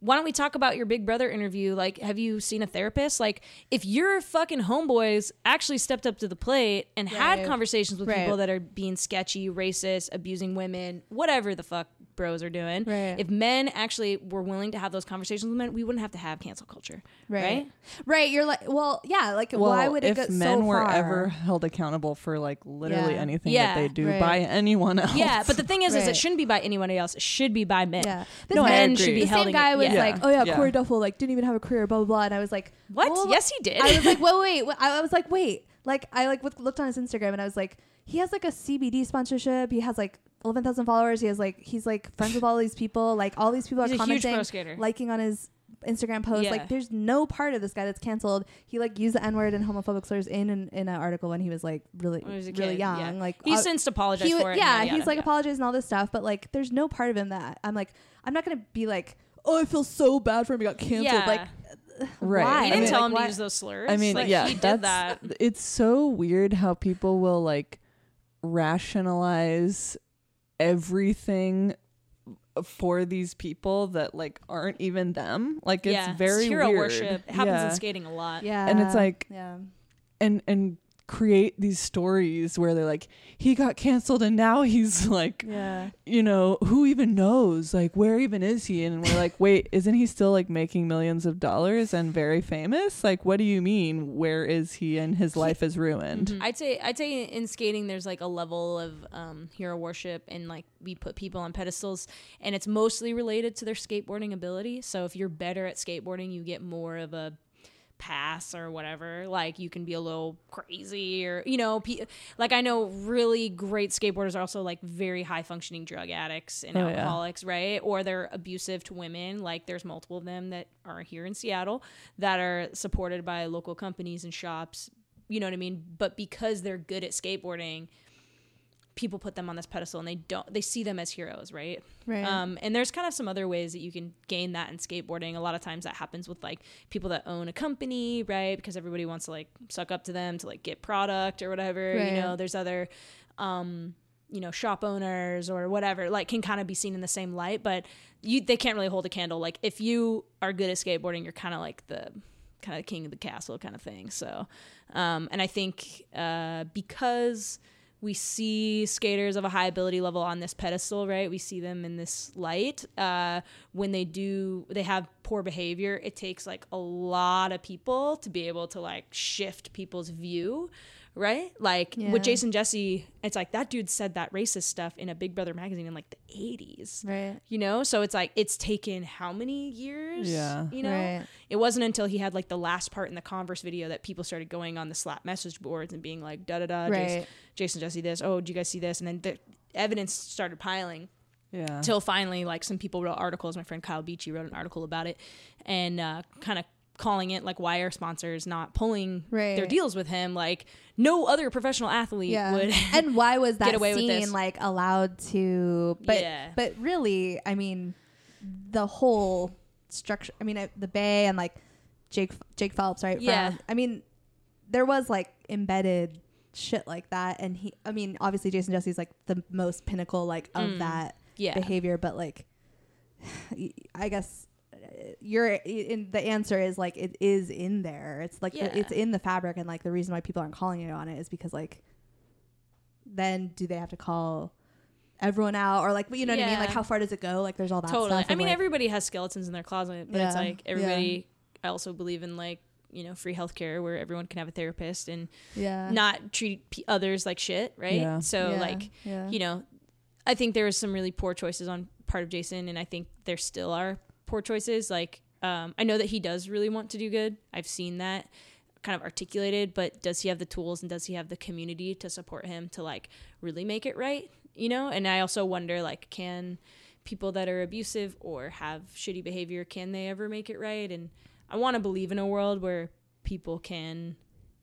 Why don't we talk about your Big Brother interview? Like, have you seen a therapist? Like, if your fucking homeboys actually stepped up to the plate and had conversations with Right. people that are being sketchy, racist, abusing women, whatever the fuck bros are doing, Right. if men actually were willing to have those conversations with men, we wouldn't have to have cancel culture. right Right? right you're like well yeah like well, why would it if go men so were far? ever held accountable for like literally Yeah. anything Yeah. that they do Right. by anyone else? Yeah, but the thing is, is it shouldn't be by anyone else. It should be by men. yeah this No, I men agree. should be the held. same guy was yeah. Yeah. like oh yeah, Yeah. Corey Duffel like didn't even have a career blah blah blah and I was like what? well, yes, he did. I was like, wait, wait, wait. I was like, wait. Like, I like looked on his Instagram and I was like, he has like a CBD sponsorship. He has like eleven thousand followers. He has like he's like friends with all these people. Like all these people He's are commenting, liking on his Instagram post. Yeah. Like, there's no part of this guy that's canceled. He like used the N word and homophobic slurs in an, in an article when he was like really When was really kid, young. yeah. Like He's uh, since apologized he, for it. yeah, and yada, he's like yada. apologizing and all this stuff, but like there's no part of him that I'm like I'm not gonna be like, oh, I feel so bad for him. He got canceled. Yeah. Like, Right. why? He I didn't mean, tell like, him why- to use those slurs. I mean, Like, yeah, he did that's that. it's so weird how people will like rationalize everything for these people that like aren't even them. Like it's yeah, very hero weird. worship. It happens yeah. in skating a lot. Yeah, And it's like- yeah. and and create these stories where they're like he got canceled and now he's like Yeah. you know who even knows like where even is he and we're like wait isn't he still like making millions of dollars and very famous like what do you mean where is he and his life is ruined Mhm. I'd say I'd say in skating there's like a level of um, hero worship and like we put people on pedestals and it's mostly related to their skateboarding ability. So if you're better at skateboarding, you get more of a pass or whatever. Like you can be a little crazy or you know, pe- like I know really great skateboarders are also like very high functioning drug addicts and Oh, yeah. alcoholics, right? Or they're abusive to women. Like there's multiple of them that are here in Seattle that are supported by local companies and shops. You know what I mean? But because they're good at skateboarding, people put them on this pedestal and they don't they see them as heroes, right? Right. Um, and there's kind of some other ways that you can gain that in skateboarding. A lot of times that happens with like people that own a company, right? Because everybody wants to like suck up to them to like get product or whatever. Right. You know, there's other, um, you know, shop owners or whatever, like can kind of be seen in the same light, but you they can't really hold a candle. Like if you are good at skateboarding, you're kind of like the kind of king of the castle kind of thing. So, um, and I think uh, because we see skaters of a high ability level on this pedestal, right? We see them in this light. Uh, when they do, they have poor behavior. It takes like a lot of people to be able to like shift people's view, right? Like Yeah. with Jason Jessee, it's like that dude said that racist stuff in a Big Brother magazine in like the 80s. right. You know, so it's like it's taken how many years? Yeah. You know, Right. it wasn't until he had like the last part in the Converse video that people started going on the slap message boards and being like, da da da, Jason, Jason Jessee this. Oh, do you guys see this? And then the evidence started piling Yeah. till finally, like some people wrote articles. My friend Kyle Beachy wrote an article about it and uh, kind of calling it like why are sponsors not pulling their deals with him? Like no other professional athlete Yeah. would. and why was that get away with scene this. like allowed to? But Yeah. but really, I mean, the whole structure. I mean, uh, the Bay and like Jake Jake Phelps, right? Yeah. From, I mean, there was like embedded shit like that, and he. I mean, obviously, Jason Jessee's like the most pinnacle like of Mm. that yeah. behavior, but like, I guess. Uh, Your in the answer is like it is in there. It's like Yeah. it's in the fabric, and like the reason why people aren't calling you on it is because like then do they have to call everyone out or like you know what I mean? Like how far does it go? Like there's all that totally. stuff. I mean, like, everybody has skeletons in their closet, but it's Yeah, like yeah. everybody. I also believe in like you know free healthcare where everyone can have a therapist and yeah, not treat p- others like shit, right? Yeah. So Yeah, like yeah. you know, I think there was some really poor choices on part of Jason, and I think there still are poor choices. Like um, I know that he does really want to do good. I've seen that kind of articulated, but does he have the tools and does he have the community to support him to like really make it right? You know, and I also wonder like can people that are abusive or have shitty behavior can they ever make it right? And I want to believe in a world where people can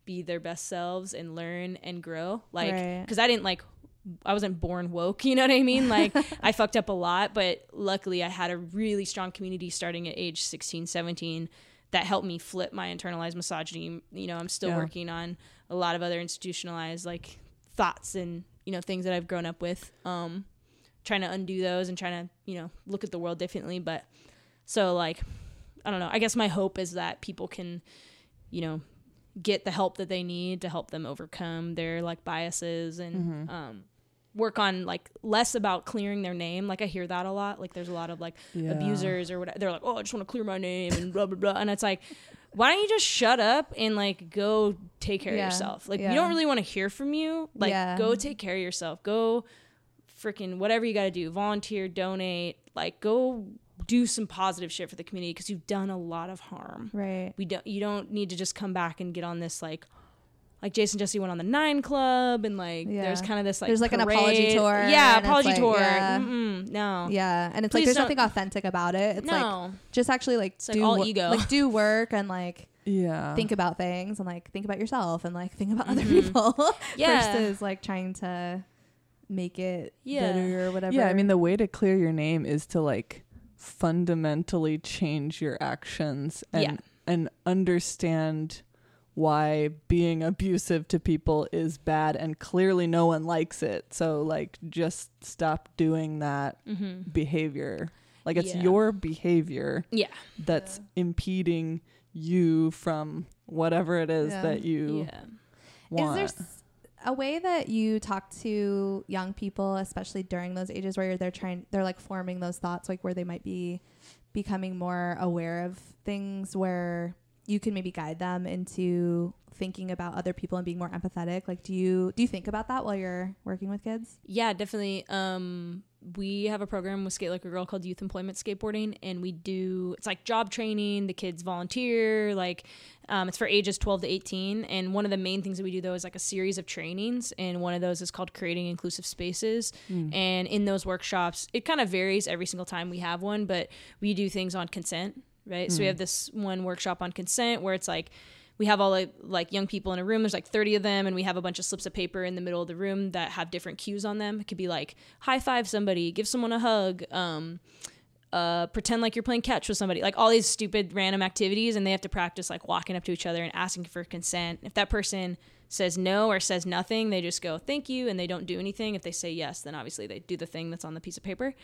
be their best selves and learn and grow like Right. because i didn't like i wasn't born woke you know what i mean? Like i fucked up a lot but luckily i had a really strong community starting at age 16 17 that helped me flip my internalized misogyny. You know i'm still Yeah. working on a lot of other institutionalized like thoughts and you know things that i've grown up with. Um trying to undo those and trying to you know look at the world differently. But so like i don't know. I guess my hope is that people can you know get the help that they need to help them overcome their like biases and um work on like less about clearing their name. Like i hear that a lot. Like there's a lot of like Yeah. abusers or whatever they're like oh i just want to clear my name and blah blah blah. And it's like why don't you just shut up and like go take care Yeah, of yourself? Like yeah. we don't really want to hear from you. Like Yeah. go take care of yourself. Go freaking whatever you got to do. Volunteer donate. Like go do some positive shit for the community because you've done a lot of harm. Right. we don't you don't need to just come back and get on this like like Jason Jessee went on the Nine Club and like Yeah. there's kind of this like There's, like, an apology tour, Yeah, apology like, tour. yeah. No. Yeah, and it's Please like there's don't- nothing authentic about it. It's like no. just actually like It's, like, do all wo- ego. like do work and like Yeah. think about things and like think about yourself and like think about other Mhm. people Yeah. versus like trying to make it Yeah. better or whatever. Yeah, I mean the way to clear your name is to like fundamentally change your actions and Yeah. and understand why being abusive to people is bad and clearly no one likes it. So like just stop doing that Mm-hmm. behavior. Like it's Yeah. your behavior Yeah. that's impeding you from whatever it is Yeah. that you Yeah. want. Is there s- a way that you talk to young people, especially during those ages where they're trying, they're like forming those thoughts, like where they might be becoming more aware of things where you can maybe guide them into thinking about other people and being more empathetic? Like, do you do you think about that while you're working with kids? Yeah, definitely. Um, we have a program with Skate Like a Girl called Youth Employment Skateboarding, and we do it's like job training. The kids volunteer, like um, it's for ages 12 to 18. And one of the main things that we do though is like a series of trainings, and one of those is called Creating Inclusive Spaces. And in those workshops, it kind of varies every single time we have one, but we do things on consent, right? So we have this one workshop on consent where it's like we have all like, like young people in a room. There's like 30 of them and we have a bunch of slips of paper in the middle of the room that have different cues on them. It could be like high five somebody give someone a hug um, uh, pretend like you're playing catch with somebody like all these stupid random activities and they have to practice like walking up to each other and asking for consent. If that person says no or says nothing they just go thank you and they don't do anything. If they say yes then obviously they do the thing that's on the piece of paper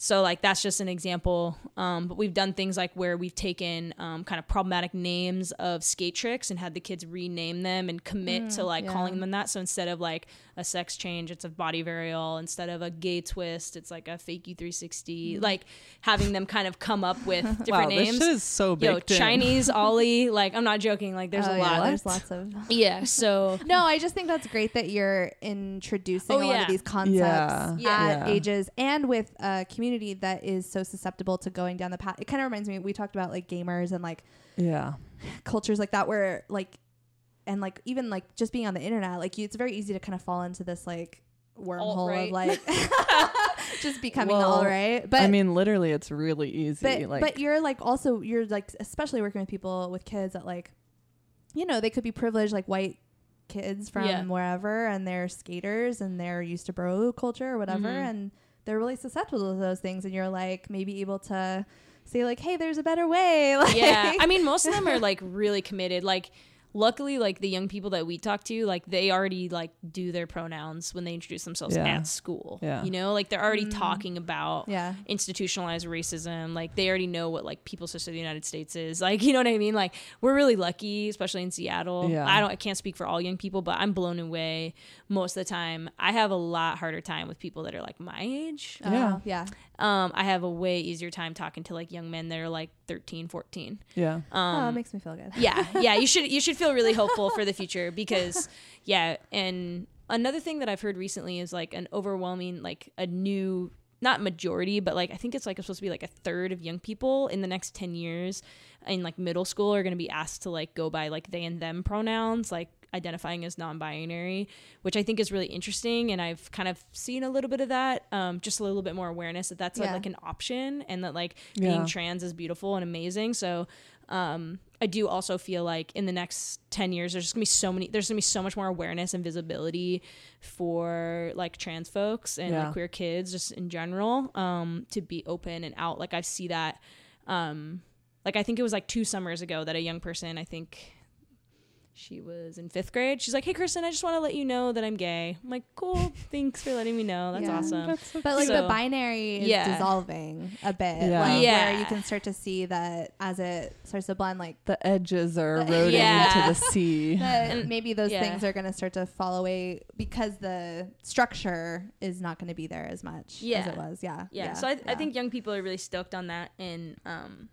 so like that's just an example. Um, but we've done things like where we've taken um, kind of problematic names of skate tricks and had the kids rename them and commit to like yeah. calling them that. So instead of like a sex change, it's a body varial. Instead of a gay twist, it's like a fakie 360. Mm-hmm. Like having them kind of come up with different wow, names. this shit is so Yo, baked in. Chinese Ollie. Like I'm not joking. Like there's Oh, a yeah, lot. there's lots of. yeah. So No, I just think that's great that you're introducing Oh, a lot yeah. of these concepts Yeah. Yeah. at Yeah. ages and with a community that is so susceptible to going down the path. It kind of reminds me, we talked about like gamers and like Yeah. cultures like that where like, and like even like just being on the internet, like you, it's very easy to kind of fall into this like wormhole Alt-right. of like just becoming Well, all right. But I mean, literally, it's really easy. but like, but you're like also you're like especially working with people with kids that like you know they could be privileged like white kids from Yeah. wherever and they're skaters and they're used to bro culture or whatever Mhm. and they're really susceptible to those things and you're like maybe able to say like hey there's a better way like yeah i mean most of them are like really committed like luckily like the young people that we talk to like they already like do their pronouns when they introduce themselves Yeah. at school Yeah. you know like they're already Mm. talking about yeah institutionalized racism like they already know what like people's history of the united states is like you know what i mean like we're really lucky especially in seattle Yeah. i don't i can't speak for all young people but i'm blown away most of the time i have a lot harder time with people that are like my age Yeah. Oh, yeah um i have a way easier time talking to like young men that are like 13 14 yeah. um oh it makes me feel good yeah yeah you should you should feel really hopeful for the future because yeah and another thing that i've heard recently is like an overwhelming like a new not majority but like i think it's like it's supposed to be like a third of young people in the next 10 years in like middle school are going to be asked to like go by like they and them pronouns like identifying as non-binary which i think is really interesting and i've kind of seen a little bit of that um, just a little bit more awareness that that's like, Yeah. like an option and that like Yeah. being trans is beautiful and amazing so um, I do also feel like in the next 10 years, there's just gonna be so many, there's gonna be so much more awareness and visibility for like trans folks and Yeah. like queer kids just in general um, to be open and out. Like I see that, um, like I think it was like two summers ago that a young person, I think she was in fifth grade. She's like, "Hey, Kristen, I just want to let you know that I'm gay." I'm like, "Cool, thanks for letting me know. That's Yeah. awesome." But like So- the binary is Yeah. dissolving a bit, Yeah. like Yeah. where you can start to see that as it starts to blend, like The edges are The- eroding Yeah. into the sea. And- maybe those yeah. things are going to start to fall away because the structure is not going to be there as much as it was. Yeah, yeah. So I, I yeah. think young people are really stoked on that, and um,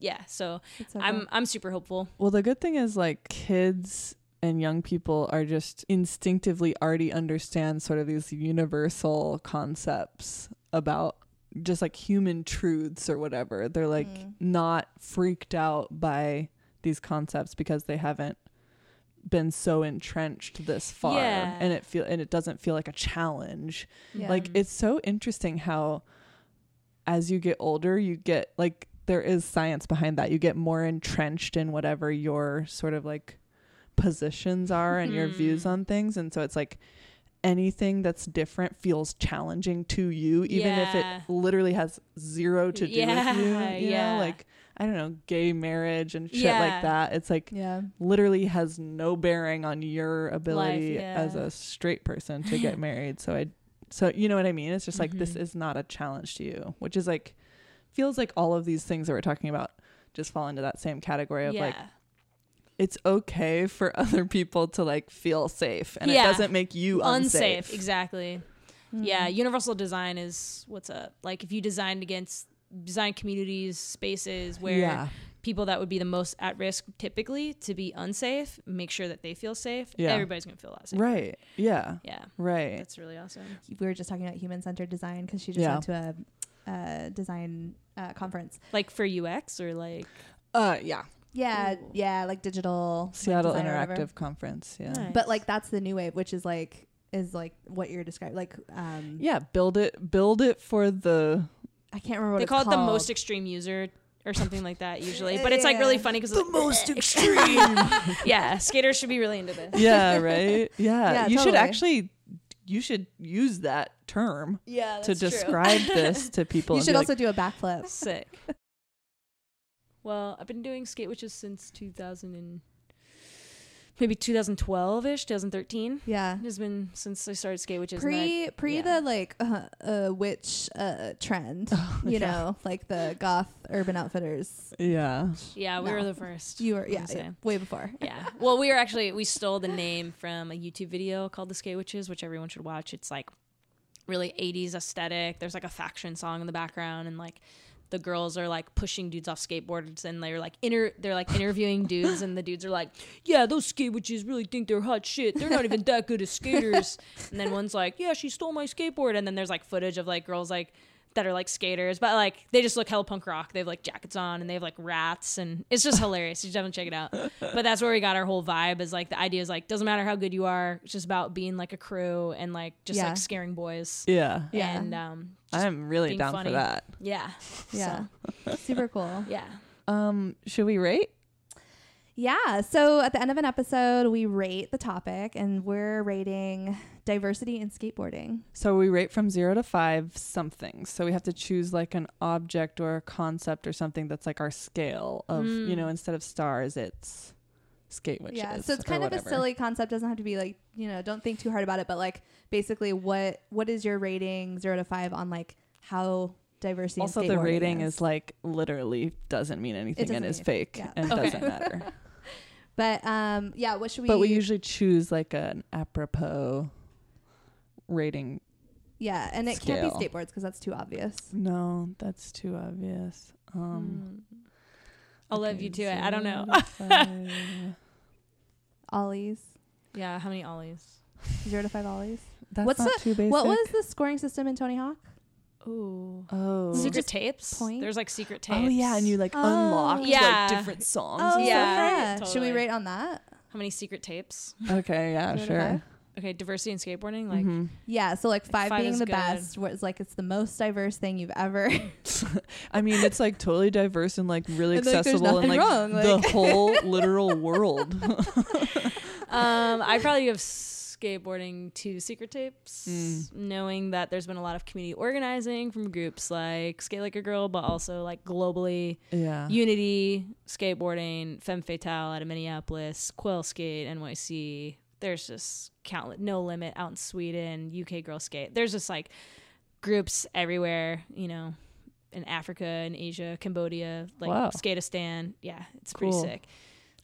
yeah. So It's so I'm. I'm super hopeful. Well, the good thing is like kids and young people are just instinctively already understand sort of these universal concepts about just like human truths or whatever. They're like Mm. not freaked out by these concepts because they haven't been so entrenched this far Yeah. and it feel and it doesn't feel like a challenge. Yeah. Like it's so interesting how as you get older, you get like there is science behind that. You get more entrenched in whatever your sort of like positions are and your views Hmm. on things. And so it's like anything that's different feels challenging to you, even if it literally has zero to do Yeah, with you. You yeah. know, like I don't know, gay marriage and shit Yeah. like that. It's like yeah, literally has no bearing on your ability yeah. as a straight person to get married. So I so you know what I mean? It's just like this Mhm. is not a challenge to you, which is like feels like all of these things that we're talking about just fall into that same category of yeah. like it's okay for other people to like feel safe and Yeah. it doesn't make you unsafe. unsafe. Exactly. Mm. Yeah. Universal design is what's up. Like if you designed against design communities, spaces where yeah. people that would be the most at risk typically to be unsafe, make sure that they feel safe. Yeah. Everybody's gonna feel a lot safer. Right. Yeah. Yeah. Right. That's really awesome. we were just talking about human centered design because she just Yeah. went to a, a design uh, conference. Like for UX or like Uh yeah. Yeah, Ooh. yeah, like digital Seattle design or whatever. Interactive Conference. Yeah. Nice. But like that's the new wave, which is like is like what you're describing. Like um, Yeah. Build it. Build it for the I can't remember what they it's call it the most extreme user or something like that usually. But it's like really funny because the most extreme. yeah, skaters should be really into this. yeah. Right. Yeah. Yeah, you should actually. You should use that term Yeah, to describe this to people. You should also like, do a backflip. Sick. Well, I've been doing skate witches since 2000 and maybe 2012 ish, 2013. Yeah. It has been since I started skate witches. and Pre I- pre yeah. the like uh, uh witch uh trend, you yeah. know, like the goth urban outfitters. Yeah. yeah, we No. were the first. You were I'm yeah, yeah way before. yeah. Well, we were actually we stole the name from a YouTube video called The Skate Witches, which everyone should watch. It's like really 80s aesthetic. There's like a faction song in the background and like the girls are like pushing dudes off skateboards and they're like inter they're like interviewing dudes and the dudes are like, "Yeah, those skate witches really think they're hot shit. They're not even that good as skaters." and then one's like, "Yeah, she stole my skateboard." And then there's like footage of like girls like that are like skaters, but like they just look hella punk rock. They have like jackets on and they have like rats, and it's just hilarious. You should definitely check it out. But that's where we got our whole vibe. Is like the idea is like doesn't matter how good you are, it's just about being like a crew and like just Yeah. like scaring boys. Yeah. Yeah. And um, I'm really down funny. for that. yeah, Yeah. So, Super cool. yeah. Um, should we rate? Yeah. So at the end of an episode, we rate the topic, and we're rating diversity in skateboarding. So we rate from zero to five something. So we have to choose like an object or a concept or something that's like our scale of, you Mm. know, instead of stars, it's skate witches. yeah. So it's kind of a silly concept. Doesn't have to be like you know. Don't think too hard about it. But like basically, what what is your rating zero to five on like how diversity? in Also, the rating is like literally doesn't mean anything doesn't and is fake yeah. and Okay. doesn't matter. But um, yeah. What should we? but we usually choose like an apropos rating. yeah, and it scale. can't be skateboards because that's too obvious. No, that's too obvious. Um, Mm. I'll leave you to it. I don't know. Ollies, yeah, how many ollies? zero to five ollies. That's What's not too basic. What was the scoring system in Tony Hawk? Ooh. Oh. Secret tapes. point? There's like secret tapes. Oh yeah, and you like Oh. unlock Yeah. like different songs. Oh and yeah, Should we rate on that? How many secret tapes? Okay, yeah, Zero to sure. Five? Okay, diversity in skateboarding. Like, Mhm. Yeah, so like five, five being the good. best, was like it's the most diverse thing you've ever. I mean, it's like totally diverse and like really And, like, accessible and like, wrong, the whole literal world. um, I probably have skateboarding two secret tapes, Mm. knowing that there's been a lot of community organizing from groups like Skate Like a Girl, but also like globally, yeah. Unity, skateboarding, Femme Fatale out of Minneapolis, Quill Skate, NYC. There's just countless, no limit out in Sweden, UK Girl Skate. There's just like groups everywhere, you know, in Africa and Asia, Cambodia, like Wow. Skateistan. Yeah, it's Cool. pretty sick.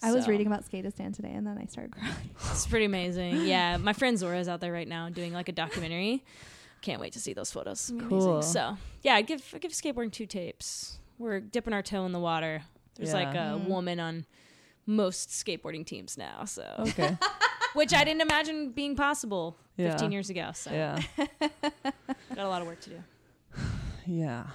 I was reading about Skateistan today, and then I started crying. It's pretty amazing. Yeah, my friend Zora's out there right now doing like a documentary. Can't wait to see those photos. It's amazing. Cool. So yeah, I give I give skateboarding two tapes. We're dipping our toe in the water. There's like a Mm. woman on most skateboarding teams now. So Okay. which I didn't imagine being possible Yeah. 15 years ago. So Yeah. got a lot of work to do. Yeah.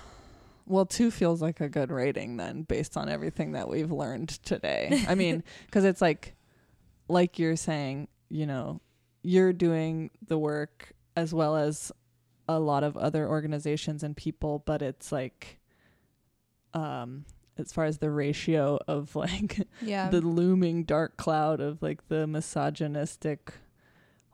Well, two feels like a good rating then, based on everything that we've learned today. I mean, because it's like, like you're saying, you know, you're doing the work as well as a lot of other organizations and people, but it's like, um, as far as the ratio of like Yeah, the looming dark cloud of like the misogynistic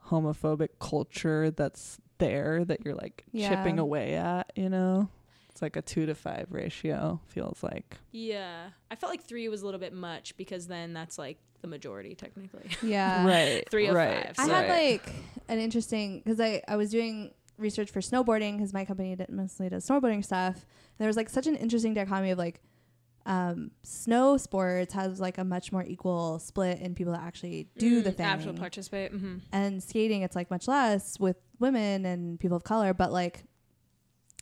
homophobic culture that's there that you're like chipping away at you know? It's like a two to five ratio feels like. Yeah, I felt like three was a little bit much because then that's like the majority technically. yeah. right Three of right five, I had like an interesting because I I was doing research for snowboarding because my company did, mostly does snowboarding stuff. And there was like such an interesting dichotomy of like um, snow sports has like a much more equal split in people that actually do the Mm, thing. Actual participate. hmm and skating it's like much less with women and people of color but like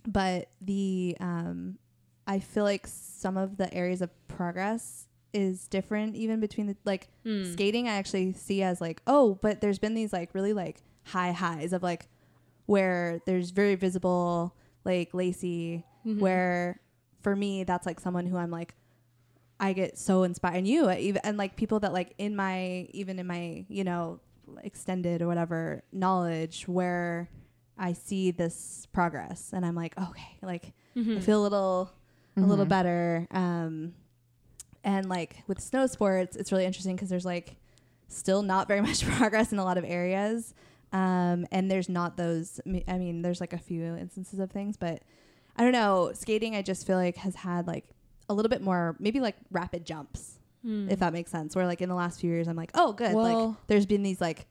but the um I feel like some of the areas of progress is different even between the like Hmm. skating I actually see as like oh but there's been these like really like high highs of like where there's very visible like Lacey Mm-hmm. where for me that's like someone who I'm like I get so inspired and you even and like people that like in my even in my you know extended or whatever knowledge where I see this progress and I'm like okay like Mm-hmm. I feel a little a little better um and like with snow sports it's really interesting because there's like still not very much progress in a lot of areas um and there's not those I mean there's like a few instances of things but I don't know skating I just feel like has had like a little bit more maybe like rapid jumps Hmm. if that makes sense where like in the last few years I'm like oh good Well- like there's been these like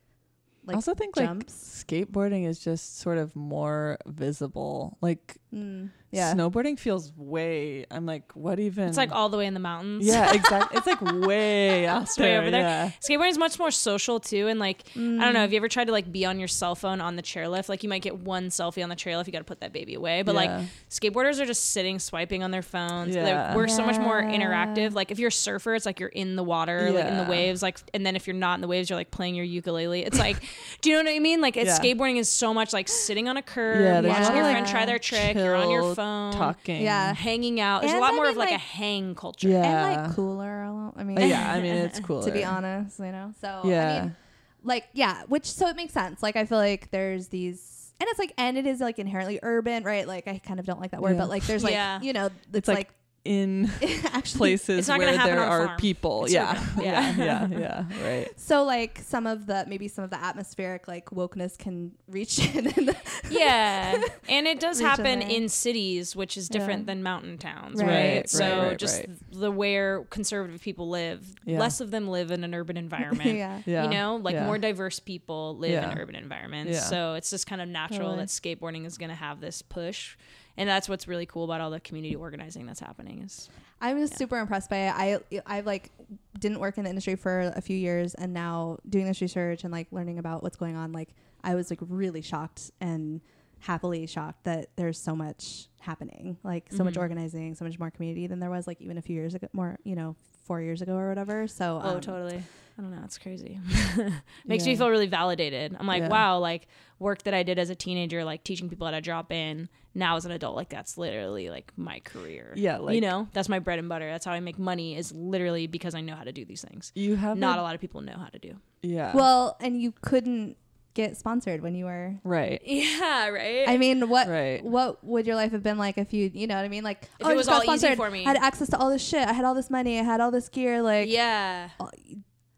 like I also think jumps. like skateboarding is just sort of more visible. Like mm, yeah snowboarding feels way. I'm like, what even? It's like all the way in the mountains. yeah, exactly. It's like way out It's way over there. Yeah. Skateboarding is much more social too, and like I don't Mm. know. Have you ever tried to like be on your cell phone on the chairlift? Like you might get one selfie on the chairlift. You got to put that baby away. But Yeah. like skateboarders are just sitting swiping on their phones. They're- Yeah. We're so much more interactive. Like if you're a surfer, it's like you're in the water, like in the waves. Like and then if you're not in the waves, you're like playing your ukulele. It's like, do you know what I mean? Like Yeah. skateboarding is so much like sitting on a curb, Yeah, watching your of, friend try their trick. You're on your chill phone, talking. Yeah. hanging out. There's And a lot I more of mean, like, a hang culture. Yeah. and like cooler I mean yeah, I mean it's cool. to be honest you know so Yeah. I mean like yeah which so it makes sense like i feel like there's these and it's like and it is like inherently urban right like i kind of don't like that word Yeah. but like there's like Yeah. you know it's, It's like, like in actually places It's not gonna where there are farm. people. It's yeah. yeah, Yeah. yeah, yeah, right. so like some of the maybe some of the atmospheric like wokeness can reach in and yeah and it does Reach in happen there. in cities which is different Yeah. than mountain towns Right, right, right, so right, just right. the where conservative people live Yeah. less of them live in an urban environment yeah Yeah. you know like yeah. more diverse people live Yeah. in urban environments Yeah. so it's just kind of natural Totally. that skateboarding is going to have this push and that's what's really cool about all the community organizing that's happening is I was Yeah. super impressed by it. I I like didn't work in the industry for a few years, and now doing this research and like learning about what's going on, like I was like really shocked and happily shocked that there's so much happening, like so much Mhm. organizing, so much more community than there was like even a few years ago, more you know, four years ago or whatever. So oh um, totally. I don't know. It's crazy. Makes Yeah. me feel really validated. I'm like Yeah. wow like work that i did as a teenager like teaching people how to drop in. Now as an adult like that's literally like my career. Yeah, like you know? That's my bread and butter. That's how i make money is literally because i know how to do these things. You have not a, a lot of people know how to do. Yeah. Well, and you couldn't get sponsored when you were. right. yeah right I mean, what Right. what would your life have been like if you, you know what I mean? Like, If oh, it I was just got all easy sponsored, for me. I had access to all this shit. I had all this money. I had all this gear. Like, yeah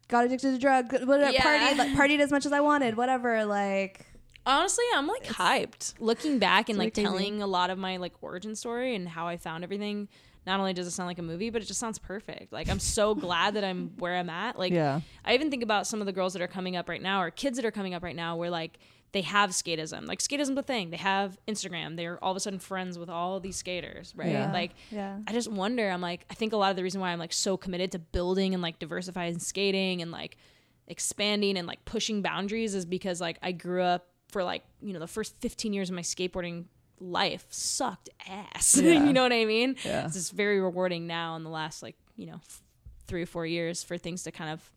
got addicted to drugs, whatever, Yeah. partied, like, partied as much as I wanted, whatever. Like, honestly i'm like hyped looking back and like really crazy. telling a lot of my like origin story and how i found everything not only does it sound like a movie but it just sounds perfect like i'm so glad that i'm where i'm at like yeah. I even think about some of the girls that are coming up right now or kids that are coming up right now where like they have skateism. Like skateism's a thing. They have Instagram. They're all of a sudden friends with all these skaters, right? Yeah. Like yeah, I just wonder, I'm like, I think a lot of the reason why I'm like so committed to building and like diversifying skating and like expanding and like pushing boundaries is because like I grew up for like, you know, the first 15 years of my skateboarding life sucked ass. Yeah. you know what I mean? Yeah. It's just very rewarding now in the last like, you know, three or four years for things to kind of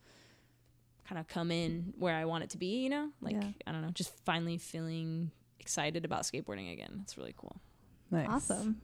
kind of come in where I want it to be, you know? Like Yeah. I don't know, just finally feeling excited about skateboarding again. It's really cool. Nice. awesome.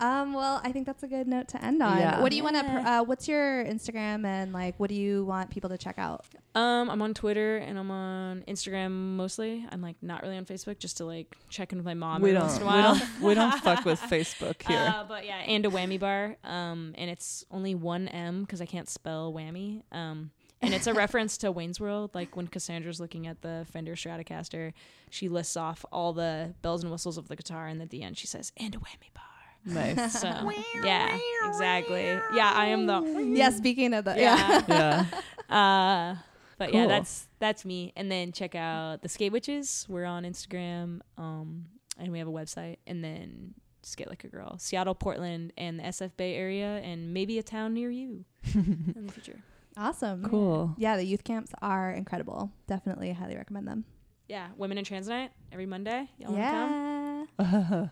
Um, well, I think that's a good note to end on. Yeah. What do you want to? Pr- uh, what's your Instagram and like, what do you want people to check out? Um, I'm on Twitter and I'm on Instagram mostly. I'm like not really on Facebook just to like check in with my mom We every don't, once in a we don't we don't fuck with Facebook here. Uh, but yeah, and a whammy bar. Um, and it's only one M because I can't spell whammy. Um, and it's a reference to Wayne's World. Like when Cassandra's looking at the Fender Stratocaster, she lists off all the bells and whistles of the guitar, and at the end she says, "And a whammy bar." Nice. So yeah, exactly. Yeah, I am the yeah. Speaking of the yeah. yeah. yeah. Uh, but yeah, that's that's me. And then check out the Skate Witches. We're on Instagram, um, and we have a website. And then Skate Like a Girl, Seattle, Portland, and the SF Bay area, and maybe a town near you in the future. Awesome. Cool. Yeah, the youth camps are incredible. Definitely highly recommend them. Yeah, Women in Trans Night every Monday. Y'all wanna come? Yeah.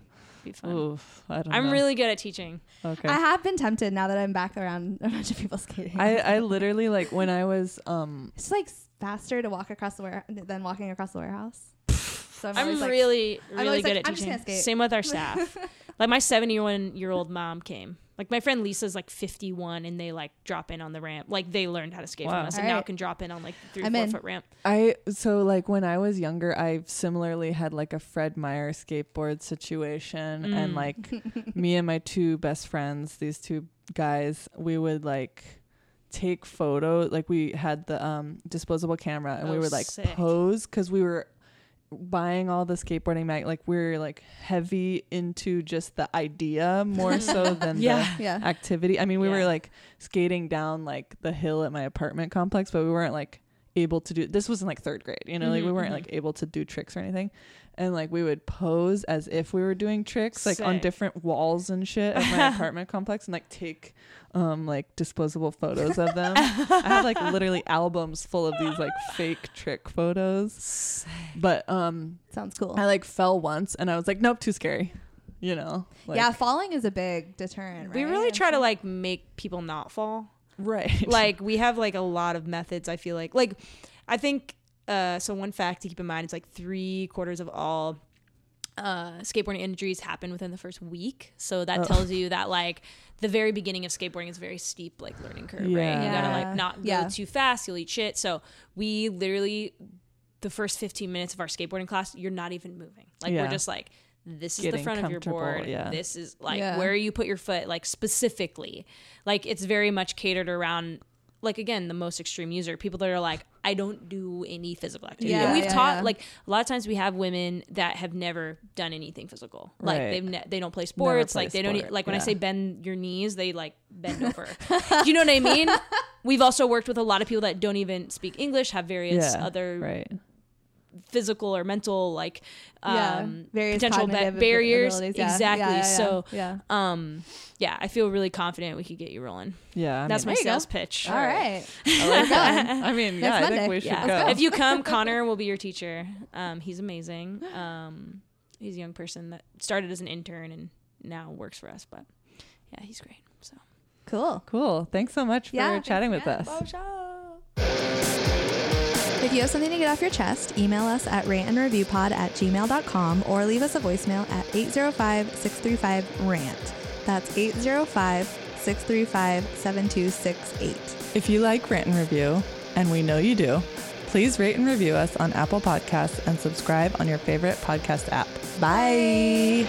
Be be fun. Oof, I don't I'm know. really good at teaching. okay. I have been tempted now that I'm back around a bunch of people skating. I, I literally like when I was um it's like faster to walk across the warehouse than walking across the warehouse. So I'm, I'm always like, really, I'm really good like, at I'm just teaching. gonna skate. Same with our staff. like my 71 year old mom came. Like my friend Lisa's like 51, and they like drop in on the ramp. Like they learned how to skate Wow. from us, and now Alright. can drop in on like three I'm four in. foot ramp. I so like when I was younger, I similarly had like a Fred Meyer skateboard situation, and Mm. like me and my two best friends, these two guys, we would like take photos. Like we had the um disposable camera, and we Oh, would like sick. pose because we were buying all the skateboarding mag. Like we're like heavy into just the idea more so than Yeah. the yeah. activity. I mean, we Yeah. were like skating down like the hill at my apartment complex, but we weren't like able to do this was in like third grade, you know, like we Mhm, weren't mhm. like able to do tricks or anything. And like we would pose as if we were doing tricks like on Sick. different walls and shit at my apartment complex and like take um like disposable photos of them. I have like literally albums full of these like fake trick photos. But um Sounds cool. I like fell once and I was like, nope, too scary. You know? Like, yeah, falling is a big deterrent. We really try to like make people not fall. Right. like we have like a lot of methods i feel like like i think uh so one fact to keep in mind is like three quarters of all uh skateboarding injuries happen within the first week so that Oh. tells you that like the very beginning of skateboarding is a very steep like learning curve right you gotta like not go Yeah. too fast you'll eat shit so we literally the first 15 minutes of our skateboarding class you're not even moving like Yeah. we're just like this is the front of your board yeah. this is like Yeah. where you put your foot like specifically like it's very much catered around like again the most extreme user people that are like i don't do any physical activity Yeah, and we've yeah, taught yeah. like a lot of times we have women that have never done anything physical like Right. they've ne- they don't play sports play like they don't e- like when i say bend your knees they like bend over do you know what i mean we've also worked with a lot of people that don't even speak english have various yeah, other right. Physical or mental like um various potential ba- barriers. Yeah, exactly yeah, yeah, yeah. so yeah. um yeah i feel really confident we could get you rolling Yeah. I that's mean, my There you go. sales pitch All right. I. I mean, yeah, Next I Monday. think we should yeah. go. If you come, Connor will be your teacher. Um, he's amazing. Um, he's a young person that started as an intern and now works for us. But yeah, he's great. So Cool. cool. Thanks so much for Yeah, chatting with again. us. If you have something to get off your chest, email us at rantandreviewpod at gmail.com or leave us a voicemail at 805-635-RANT. That's 805-635-7268. If you like Rant and Review, and we know you do, please rate and review us on Apple Podcasts and subscribe on your favorite podcast app. Bye.